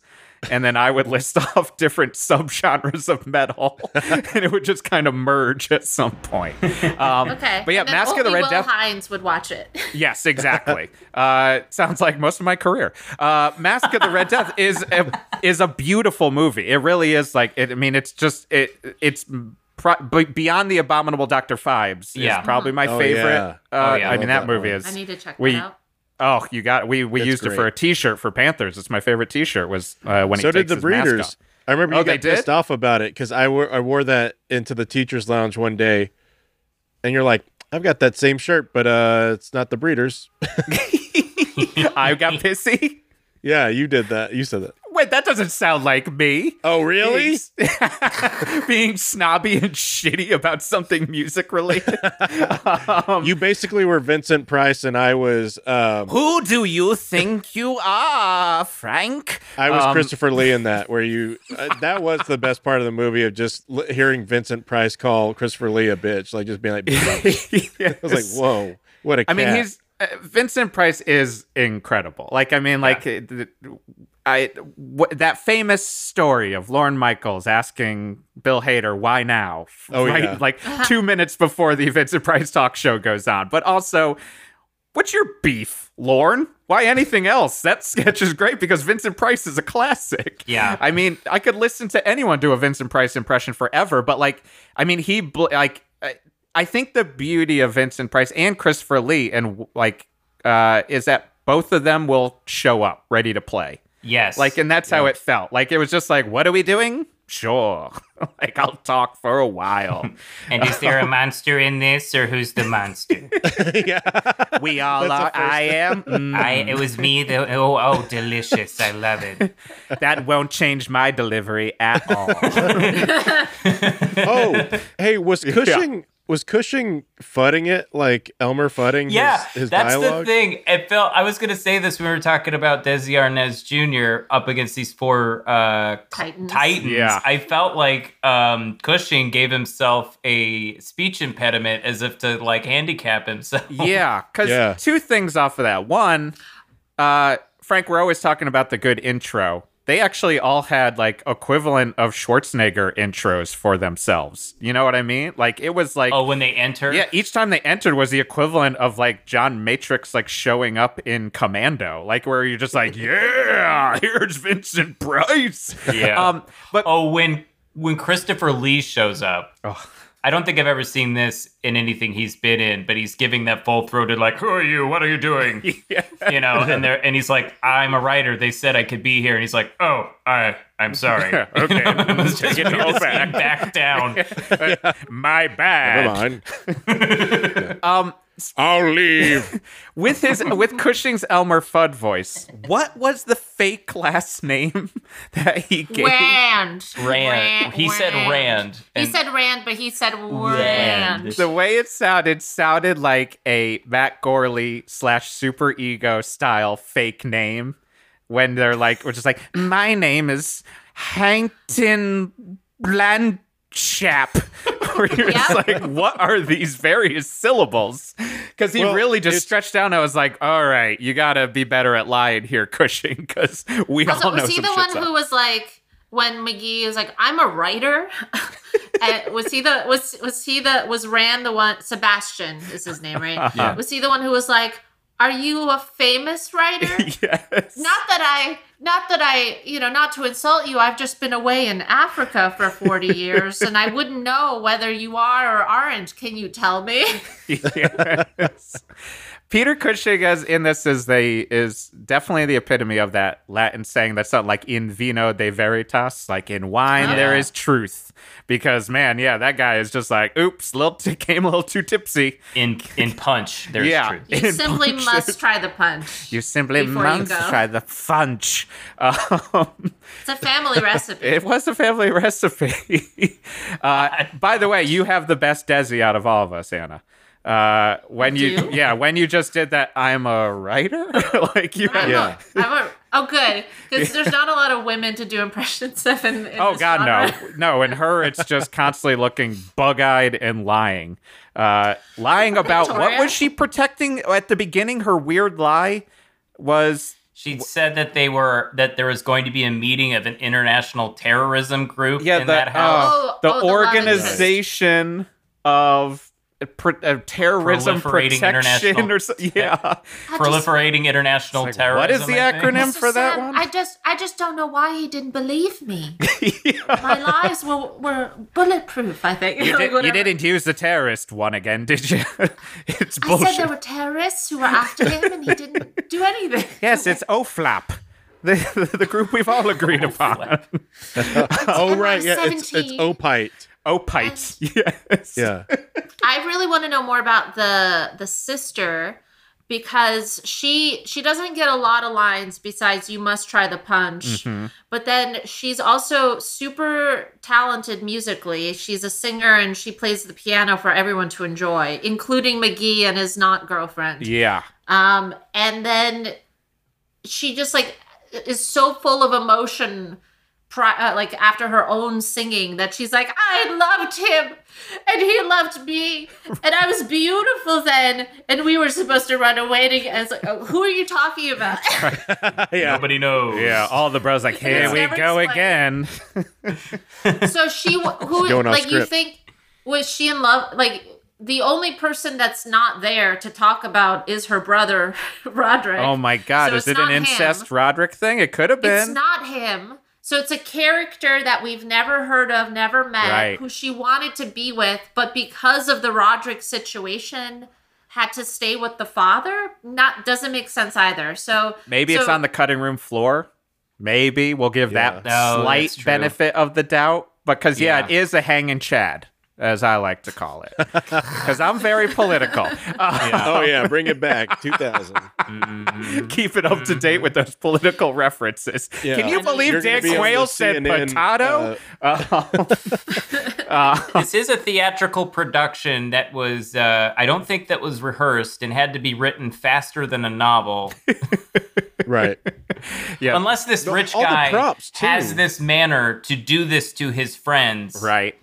And then I would list off different subgenres of metal, and it would just kind of merge at some point. Um, Okay. but yeah, and then Mask of the Red Will Death. Hines would watch it. Yes, exactly. uh, sounds like most of my career. Uh, Mask of the Red Death is a, is a beautiful movie. It really is. Like, it, I mean, it's just it it's pro- beyond the abominable Doctor Phibes. Yeah. is probably my Oh, favorite. yeah. Uh, Oh, yeah. I mean, that that movie one. is. I need to check we- that out. Oh, you got we we It's used it for a T-shirt for Panthers. It's my favorite T-shirt. Was uh, when so did the breeders. I remember Oh, you they got pissed off about it because I wore I wore that into the teachers' lounge one day, and you're like, I've got that same shirt, but uh, it's not the breeders. I got pissy. yeah, you did that. You said that. Wait, that doesn't sound like me. Oh, really? Being, being snobby and shitty about something music related. you basically were Vincent Price, and I was um, Who do you think you are, Frank? I was Um, Christopher Lee in that. Where you uh, that was the best part of the movie of just l- hearing Vincent Price call Christopher Lee a bitch, like just being like, I was like, whoa, what a I mean, he's Uh, Vincent Price is incredible. Like, I mean, like, uh, th- I w- that famous story of Lorne Michaels asking Bill Hader why now, Oh, right, yeah. like uh-huh. two minutes before the Vincent Price talk show goes on. But also, what's your beef, Lorne? Why anything else? That sketch is great because Vincent Price is a classic. Yeah. I mean, I could listen to anyone do a Vincent Price impression forever, but like, I mean, he bl- like, uh, I, I think the beauty of Vincent Price and Christopher Lee and like, uh, is that both of them will show up ready to play. Yes. Like, and that's how it felt. Like, it was just like, what are we doing? Sure. like, I'll talk for a while. and is there a monster in this, or who's the monster? yeah. we all are. I am. Mm, I. It was me. The, oh, oh, delicious! I love it. that won't change my delivery at all. oh, hey, was Cushing was Cushing fudding it like Elmer fudding Yeah, his, his that's dialogue? the thing. It felt. I was gonna say this when we were talking about Desi Arnaz Jr. up against these four uh, Titans. Titans. Yeah. I felt like um, Cushing gave himself a speech impediment as if to like handicap himself. yeah, because Yeah. two things off of that. One, uh, Frank, we're always talking about the good intro. They actually all had like equivalent of Schwarzenegger intros for themselves. You know what I mean? Like it was like Oh, when they enter. yeah, each time they entered was the equivalent of like John Matrix like showing up in Commando, like where you're just like, yeah, here's Vincent Price. Yeah. Um, but Oh, when when Christopher Lee shows up. I don't think I've ever seen this in anything he's been in, but he's giving that full throated like, "Who are you? What are you doing?" You know, and they and he's like, "I'm a writer. They said I could be here." And he's like, "Oh, I I'm sorry." Okay. You know, it was just Take it weird all to see him back. back down. my bad. Come on, Um, I'll leave. with his with Cushing's Elmer Fudd voice. What was the fake last name that he gave? Rand. Rand. He said Rand, He said Rand, but he said Rand. Rand. The way it sounded sounded like a Matt Gourley slash super ego style fake name. When they're like, we're just like, my name is Hankton Blanchap. Where you're just Yeah. like, what are these various syllables? Because he Well, really just stretched down. I was like, all right, you gotta be better at lying here, Cushing, because we Also, all know was he some the shit's one up. who was like when Magee was like, "I'm a writer"? and was he the was was he the was Rand the one? Sebastian is his name, right? Yeah. Was he the one who was like, "Are you a famous writer?" yes. not that I, not that I, you know, not to insult you. I've just been away in Africa for forty years, and I wouldn't know whether you are or aren't. Can you tell me? Yes. Peter Cushing as in this is they is definitely the epitome of that Latin saying that's not like in vino de veritas, like in wine there Yeah. is truth. Because man, yeah, that guy is just like, oops, little t- came a little too tipsy. in in Punch. There's yeah, truth. You In simply punch, must try the punch. You simply before you must try the punch. Um, It's a family recipe. it was a family recipe. uh, by the way, you have the best Desi out of all of us, Anna. Uh, when you, Do? yeah, when you just did that, I'm a writer. like you, I'm Yeah. A, I'm a, oh, good. Because there's not a lot of women to do impressions of in, in Oh this God, genre. no, no! In her, it's just constantly looking bug-eyed and lying, uh, lying about what was she protecting at the beginning? Her weird lie was She said that they were that there was going to be a meeting of an international terrorism group yeah, in the that house. Oh, the oh, the organization of pro- uh, terrorism Proliferating protection international- or so, yeah. I just- Proliferating international like, terrorism. what is the I acronym Mr. for that Sam, one? I just, I just don't know why he didn't believe me. My lies were, were bulletproof. I think. You, did, you didn't use the terrorist one again, did you? it's bullshit. I said there were terrorists who were after him, and he didn't do anything. Yes, it's OFLAP. The, the group we've all agreed upon. oh right, yeah, it's it's MI17. Opite. Opite. Yes. Yeah, I really want to know more about the the sister because she she doesn't get a lot of lines besides you must try the punch Mm-hmm. but then she's also super talented musically she's a singer and she plays the piano for everyone to enjoy including magee and his not girlfriend Yeah. um and then she just like is so full of emotion pri- uh, like after her own singing that she's like i loved him and he loved me and i was beautiful then and we were supposed to run away together it's like oh, who are you talking about yeah. Nobody knows. Yeah. All the bros like, here we go explained. again. so she who Going off like you think was she in love like the only person that's not there to talk about is her brother roderick Oh my god, So is it an not him. incest Roderick thing? It could have It's been. not him. So it's a character that we've never heard of, never met, Right. who she wanted to be with, but because of the Roderick situation, had to stay with the father. Not doesn't make sense either. So Maybe it's on the cutting room floor. Maybe we'll give that No, slight benefit of the doubt. Because yeah, Yeah. it is a hanging Chad, as I like to call it. Because I'm very political. Uh, Oh yeah, bring it back. 2000. keep it up to date with those political references. Yeah. Can you believe you're gonna Dan be Quayle said CNN, potato? This is a theatrical production that was, uh, I don't think that was rehearsed and had to be written faster than a novel. Right. yeah, Unless this rich the guy props, too. has this manner to do this to his friends. right.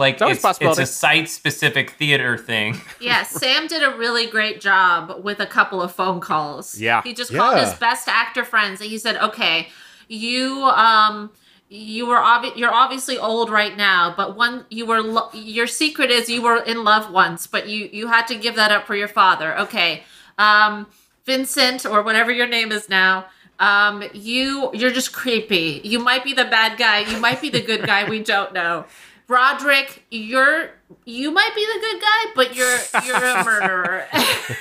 Like always it's, it's a site specific theater thing. yeah, Sam did a really great job with a couple of phone calls. Yeah. He just called his best actor friends and he said, "Okay, you um you were obvi- you're obviously old right now, but one you were lo- your secret is you were in love once, but you you had to give that up for your father. Okay. Um Vincent or whatever your name is now. Um you you're just creepy. You might be the bad guy, you might be the good guy, we don't know. Roderick, you're you might be the good guy, but you're you're a murderer.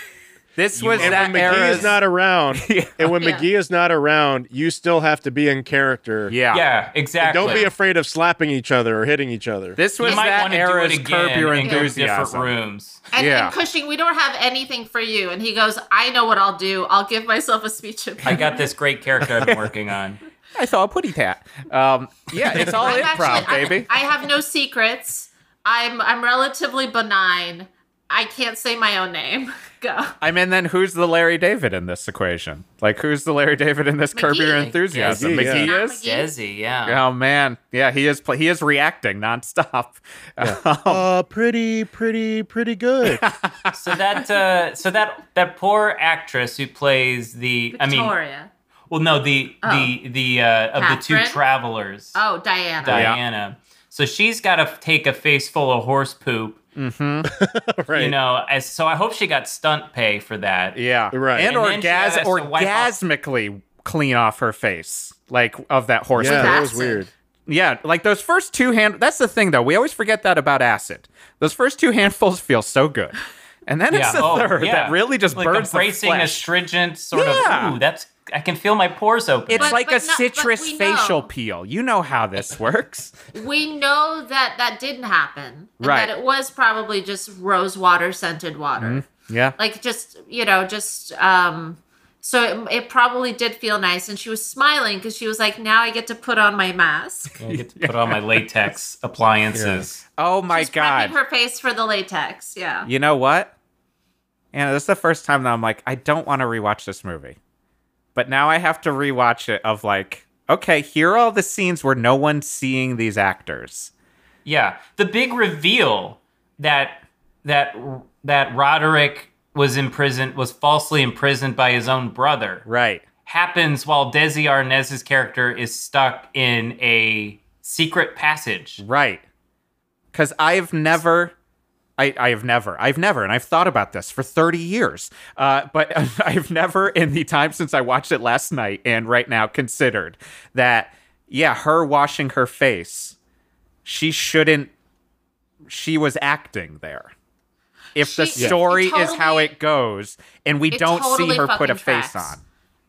This was And that when Magee era. is not around, and when Yeah. Magee is not around, you still have to be in character. yeah. Yeah, exactly. Don't be afraid of slapping each other or hitting each other. This was You might that want to do era's curb your and go different enthusiasm. rooms. And, Yeah. and Cushing, we don't have anything for you. And he goes, I know what I'll do. I'll give myself a speech I got this great character I've been working on. I saw a putty tat. Um, yeah, it's all I'm improv, actually- I- baby. I, have no secrets. I'm I'm relatively benign. I can't say my own name. Go. I mean, then who's the Larry David in this equation? Like, who's the Larry David in this Curb Your Magee. Enthusiasm? Magee, yeah. Is. Magee. Desi, yeah. Oh man, yeah, he is. Pl- he is reacting nonstop. Uh, pretty, pretty, pretty good. So that uh, so that that poor actress who plays the I mean Victoria. Well no the the the uh, of the two travelers oh, Diana. Diana. So she's got to take a face full of horse poop. right. You know, as so I hope she got stunt pay for that. yeah, Right. and, And then she orgas- has off- orgasmically clean off her face, like of that horse. yeah, poop. that was acid. weird. Yeah, like those first two hand. That's the thing, though. We always forget that about acid. Those first two handfuls feel so good, and then it's the oh, third yeah. that really just like burns a the bracing, flesh. astringent sort Yeah. of. Ooh, that's I can feel my pores open. It's But- like but a no- citrus facial know. peel. You know how this works. We know that that didn't happen. And Right. that it was probably just rose water scented water. yeah. Like just, you know, just um so it, it probably did feel nice and she was smiling because she was like now i get to put on my mask I get to put on my latex appliances. Oh my She's god. prepping her face for the latex yeah You know what? Anna, this is the first time that I'm like, I don't want to rewatch this movie. But now I have to rewatch it of like, okay, here are all the scenes where no one's seeing these actors. Yeah, the big reveal that that that Roderick was imprisoned was falsely imprisoned by his own brother Right. happens while Desi Arnaz's character is stuck in a secret passage. Right. Because I've never. I, I have never, I've never, and I've thought about this for 30 years, uh, but I've never, in the time since I watched it last night and right now, considered that, yeah, her washing her face, she shouldn't, she was acting there. If the She- it story is how it goes, and we don't see her put a fucking face on.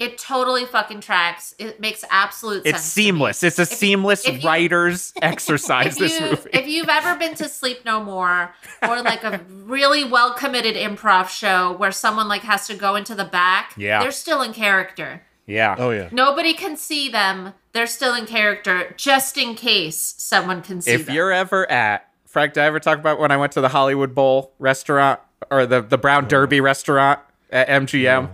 It totally fucking tracks. It makes absolute sense. It's to me. seamless. It's a If- seamless if you- writer's exercise. This you movie. if you've ever been to Sleep No More or like a really well committed improv show where someone like has to go into the back, Yeah. they're still in character. yeah. Oh yeah. Nobody can see them. They're still in character, just in case someone can see if them. If you're ever at Frank, did I ever talk about when I went to the Hollywood Bowl restaurant or the the Brown oh, Derby restaurant at MGM?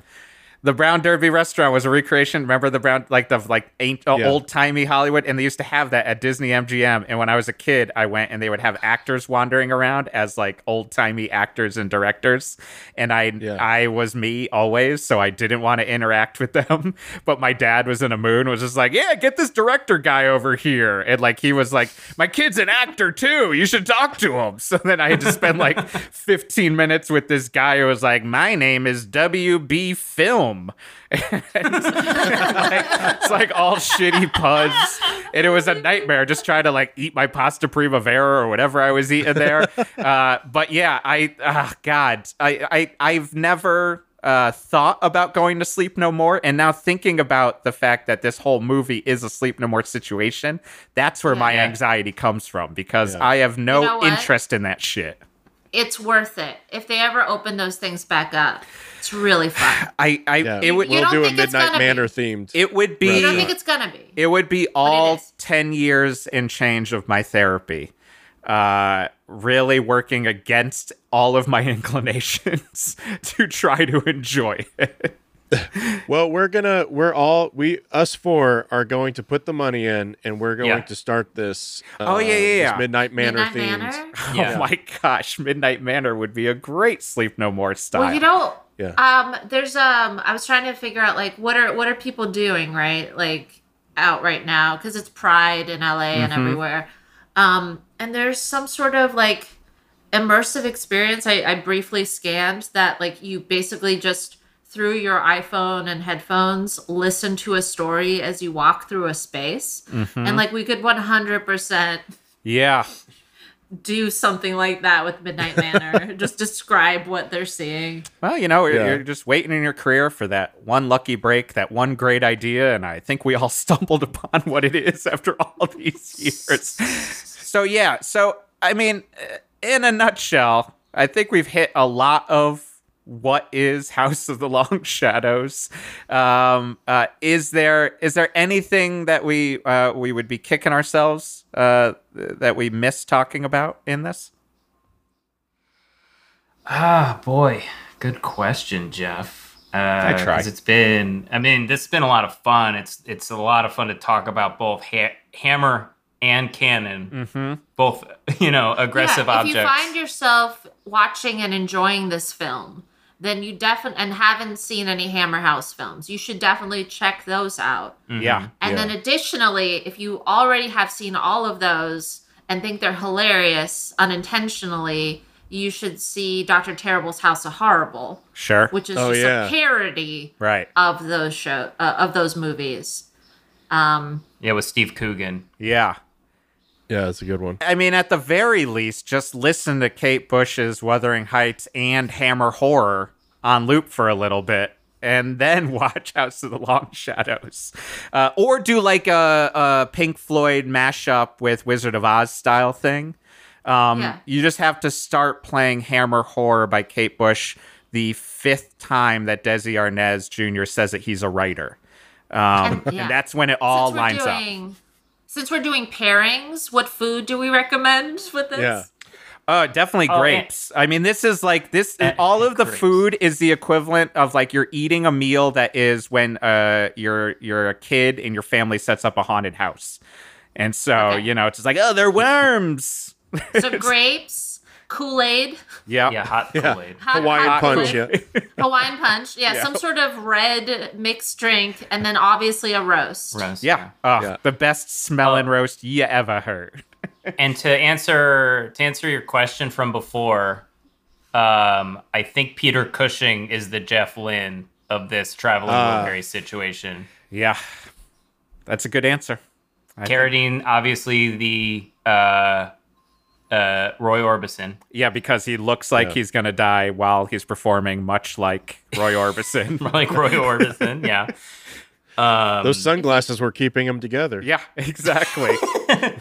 The Brown Derby restaurant was a recreation. Remember the Brown, like the like ain't uh, Yeah. old timey Hollywood, and they used to have that at Disney MGM. And when I was a kid, I went and they would have actors wandering around as like old timey actors and directors. And I Yeah. I was me always, so I didn't want to interact with them. But my dad was in a mood, and was just like, "Yeah, get this director guy over here." And like he was like, "My kid's an actor too. You should talk to him." So then I had to spend like 15 minutes with this guy who was like, "My name is WB Film." like, it's like all shitty puns, and it was a nightmare just trying to like eat my pasta primavera or whatever I was eating there. Uh, but yeah, I uh, God, I, I I've never uh, thought about going to sleep no more, and now thinking about the fact that this whole movie is a sleep no more situation, that's where my anxiety comes from because Yeah. I have no You know interest in that shit. it's worth it. If they ever open those things back up, it's really fun. I, I Yeah. it would we'll don't a think it's Midnight gonna be- themed. it would be You don't think it's gonna be? It would be all 10 years and change of my therapy. Uh, really working against all of my inclinations to try to enjoy it. Well, we're gonna we're all we us four are going to put the money in, and we're going Yeah. to start this. Oh, yeah, yeah, this yeah. Midnight Manor Midnight themed. Manor. Yeah. Oh my gosh, Midnight Manor would be a great Sleep No More style. Well, you know, Yeah. um, there's um, I was trying to figure out like what are what are people doing right, like out right now because it's Pride in LA and Mm-hmm. everywhere, um, and there's some sort of like immersive experience. I, I briefly scanned that like you basically just through your iPhone and headphones listen to a story as you walk through a space, Mm-hmm. and like we could 100 percent yeah. Do something like that with Midnight Manor. just describe what they're seeing. Well, you know, you're- Yeah. you're just waiting in your career for that one lucky break, that one great idea, and I think we all stumbled upon what it is after all these years. So yeah, so I mean, uh, in a nutshell, I think we've hit a lot of what is House of the Long Shadows. Um, uh, is there is there anything that we uh, we would be kicking ourselves uh, that we missed talking about in this? Ah, boy, good question, Jeff. Uh, I try. It's been. I mean, this has been a lot of fun. It's it's a lot of fun to talk about both ha- Hammer and Cannon. Mm-hmm. Both, you know, aggressive yeah, objects. If you find yourself watching and enjoying this film, then you definitely and haven't seen any Hammer House films, you should definitely check those out. Yeah. And then additionally, if you already have seen all of those and think they're hilarious unintentionally, you should see Dr. Terrible's House of Horrible, Sure. which is Oh, just yeah. a parody right. of those show uh, of those movies. Um, yeah, with Steve Coogan. Yeah. Yeah, it's a good one. I mean, at the very least, just listen to Kate Bush's Wuthering Heights and Hammer Horror on loop for a little bit, and then watch House of the Long Shadows, uh, or do like a, a Pink Floyd mashup with Wizard of Oz style thing. Um, Yeah. You just have to start playing Hammer Horror by Kate Bush the fifth time that Desi Arnaz Jr. says that he's a writer. Um, And- yeah. and that's when it all since we're lines up. Doing, Since we're doing pairings, what food do we recommend with this? Yeah. Oh, definitely Oh, grapes. I mean, this is like this. Eh, all of the grapes. food is the equivalent of like you're eating a meal that is when uh you're you're a kid and your family sets up a haunted house, and so Okay. you know it's just like oh they're worms. So grapes, Kool Aid, yeah. Yeah, hot Yeah. Kool-Aid. hot, Hawaiian hot punch. Yeah. Hawaiian punch. Yeah, Yeah. some sort of red mixed drink, and then obviously a roast. Roast, Yeah. Oh, Yeah. the best smelling Oh. roast you ever heard. And to answer to answer your question from before, um, I think Peter Cushing is the Jeff Lynne of this traveling. Wilbury situation. Yeah. That's a good answer. I think- obviously the uh, uh, Roy Orbison. Yeah, because he looks like Yeah. he's gonna die while he's performing, much like Roy Orbison. like Roy Orbison, yeah. Um, Those sunglasses were keeping him together. yeah, exactly.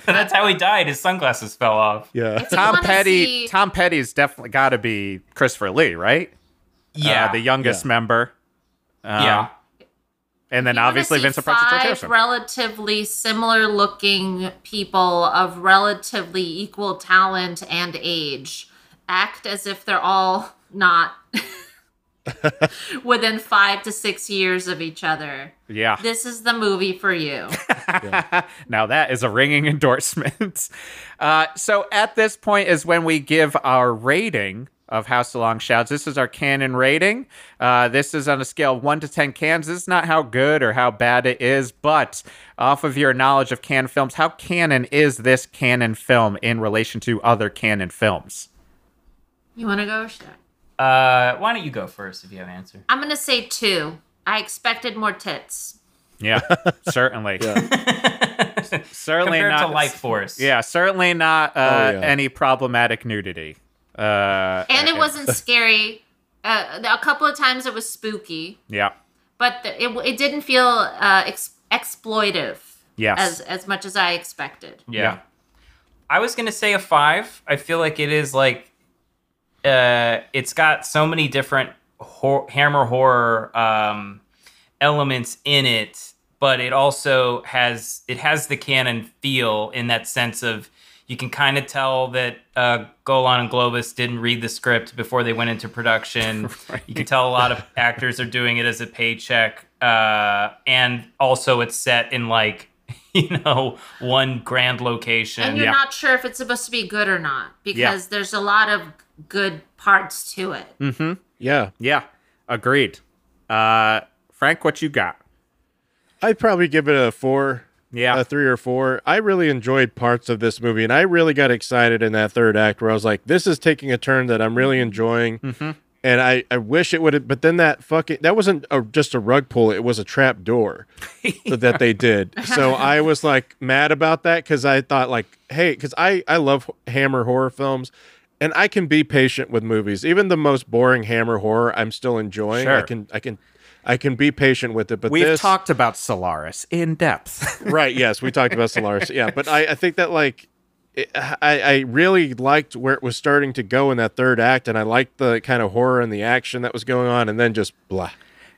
that's how he died. His sunglasses fell off. Yeah. If Tom Petty. see- Tom Petty's definitely got to be Christopher Lee, right? Yeah, uh, the youngest Yeah. member. Um, yeah. And then You obviously see Vincent Price and George five relatively similar looking people of relatively equal talent and age act as if they're all not within five to six years of each other. yeah. This is the movie for you. now that is a ringing endorsement. Uh, so at this point is when we give our rating of House of Long Shouts. This is our canon rating. Uh, this is on a scale of 1 to 10 cans. This is not how good or how bad it is, but off of your knowledge of Cannon films, how Cannon is this Cannon film in relation to other Cannon films? You want to go? Sure. Uh, why don't you go first if you have an answer? I'm gonna say two. I expected more tits. Yeah, certainly. certainly Compared not to Life Force. Yeah, certainly not uh, Oh, yeah. any problematic nudity. Uh, And it wasn't scary. Uh, a couple of times it was spooky, yeah. but the, it it didn't feel uh, ex- exploitive Yes. as as much as I expected. Yeah. Yeah. I was gonna say a five. I feel like it is like uh it's got so many different hor- hammer horror um elements in it, but it also has it has the Cannon feel in that sense of you can kind of tell that uh, Golan and Globus didn't read the script before they went into production. You can tell a lot of actors are doing it as a paycheck, uh, and also it's set in like you know one grand location. And you're Yeah. not sure if it's supposed to be good or not because there's a lot of good parts to it. Yeah. Yeah, agreed. Uh, Frank, what you got? I'd probably give it a four. Yeah. A three or four. I really enjoyed parts of this movie, and I really got excited in that third act where I was like, "This is taking a turn that I'm really enjoying." Mm-hmm. And I, I wish it would have, but then that fucking that wasn't a, just a rug pull; it was a trap door that they did. So I was like mad about that because I thought like, hey, because I I love Hammer horror films, and I can be patient with movies, even the most boring Hammer horror. I'm still enjoying. I can I can I can be patient with it. But We've this, talked about Solaris in depth. right yes we talked about solaris yeah but i, I think that like it, I, I really liked where it was starting to go in that third act and i liked the kind of horror and the action that was going on and then just blah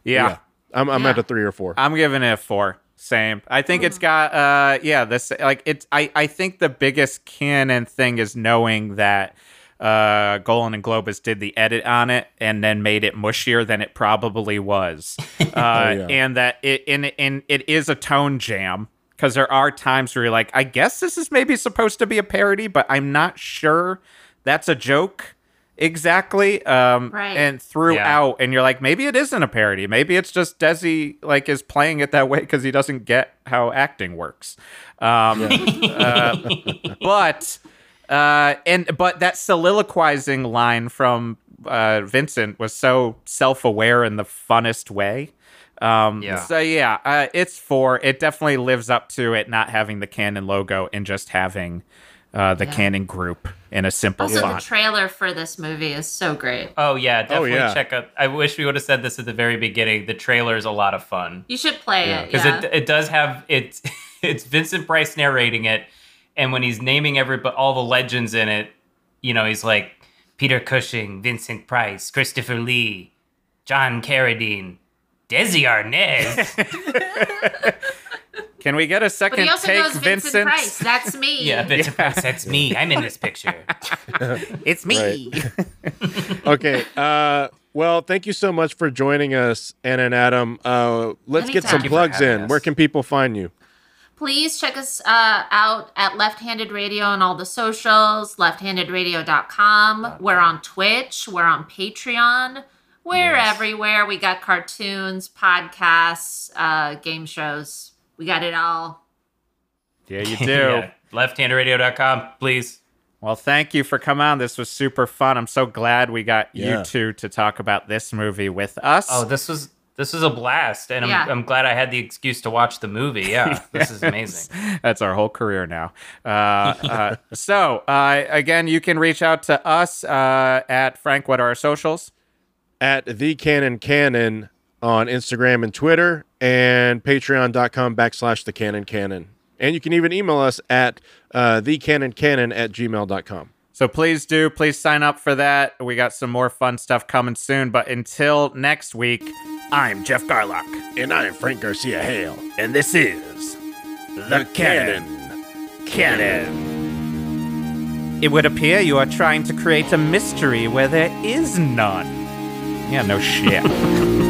yeah. i'm, I'm Yeah. at a three or four I'm giving it a four. Same. I think it's got uh yeah, this like it's I I think the biggest Cannon thing is knowing that uh Golan and Globus did the edit on it and then made it mushier than it probably was. Uh yeah. and that it in in it is a tone jam because there are times where you're like, I guess this is maybe supposed to be a parody, but I'm not sure that's a joke exactly. Um Right. and throughout and you're like maybe it isn't a parody maybe it's just desi like is playing it that way because he doesn't get how acting works um uh, but uh and but that soliloquizing line from uh vincent was so self-aware in the funnest way um Yeah. so yeah uh, it's four it definitely lives up to it not having the Cannon logo and just having uh the Yeah. Cannon group in a simple Also, the trailer for this movie is so great. Oh yeah, definitely yeah. check out. I wish we would have said this at the very beginning. The trailer is a lot of fun You should play Yeah. it. because Yeah. it it does have it's it's Vincent Price narrating it, and when he's naming every but all the legends in it, you know, he's like Peter Cushing, Vincent Price, Christopher Lee, John Carradine, Desi Arnaz. Can we get a second but second he also take, knows Vincent, Vincent? Price. That's me. yeah, Vincent Price. That's me. I'm in this picture. It's me. okay uh well thank you so much for joining us anna and adam uh let's get some Thank you for plugs in us. where can people find you Please check us uh, out at Left Handed Radio on all the socials, lefthandedradio.com. We're on Twitch. We're on Patreon. We're Yes. everywhere. We got cartoons, podcasts, uh, game shows. We got it all. Yeah, you do. yeah. Lefthandradio.com, please. Well, thank you for coming on. This was super fun. I'm so glad we got Yeah. you two to talk about this movie with us. Oh, this was This is a blast, and I'm, Yeah. I'm glad I had the excuse to watch the movie. Yeah, this is amazing. That's our whole career now. Uh, uh, so, uh, again, you can reach out to us uh, at Frank. What are our socials? at the Cannon Canon on Instagram and Twitter, and patreon.com backslash the Cannon Canon. And you can even email us at uh, thecannoncanon at gmail.com. So please do, please sign up for that. We got some more fun stuff coming soon. But until next week, I'm Jeff Garlock. And I'm Frank Garcia Hale. And this is The Cannon Canon. it would appear you are trying to create a mystery where there is none. Yeah, no shit.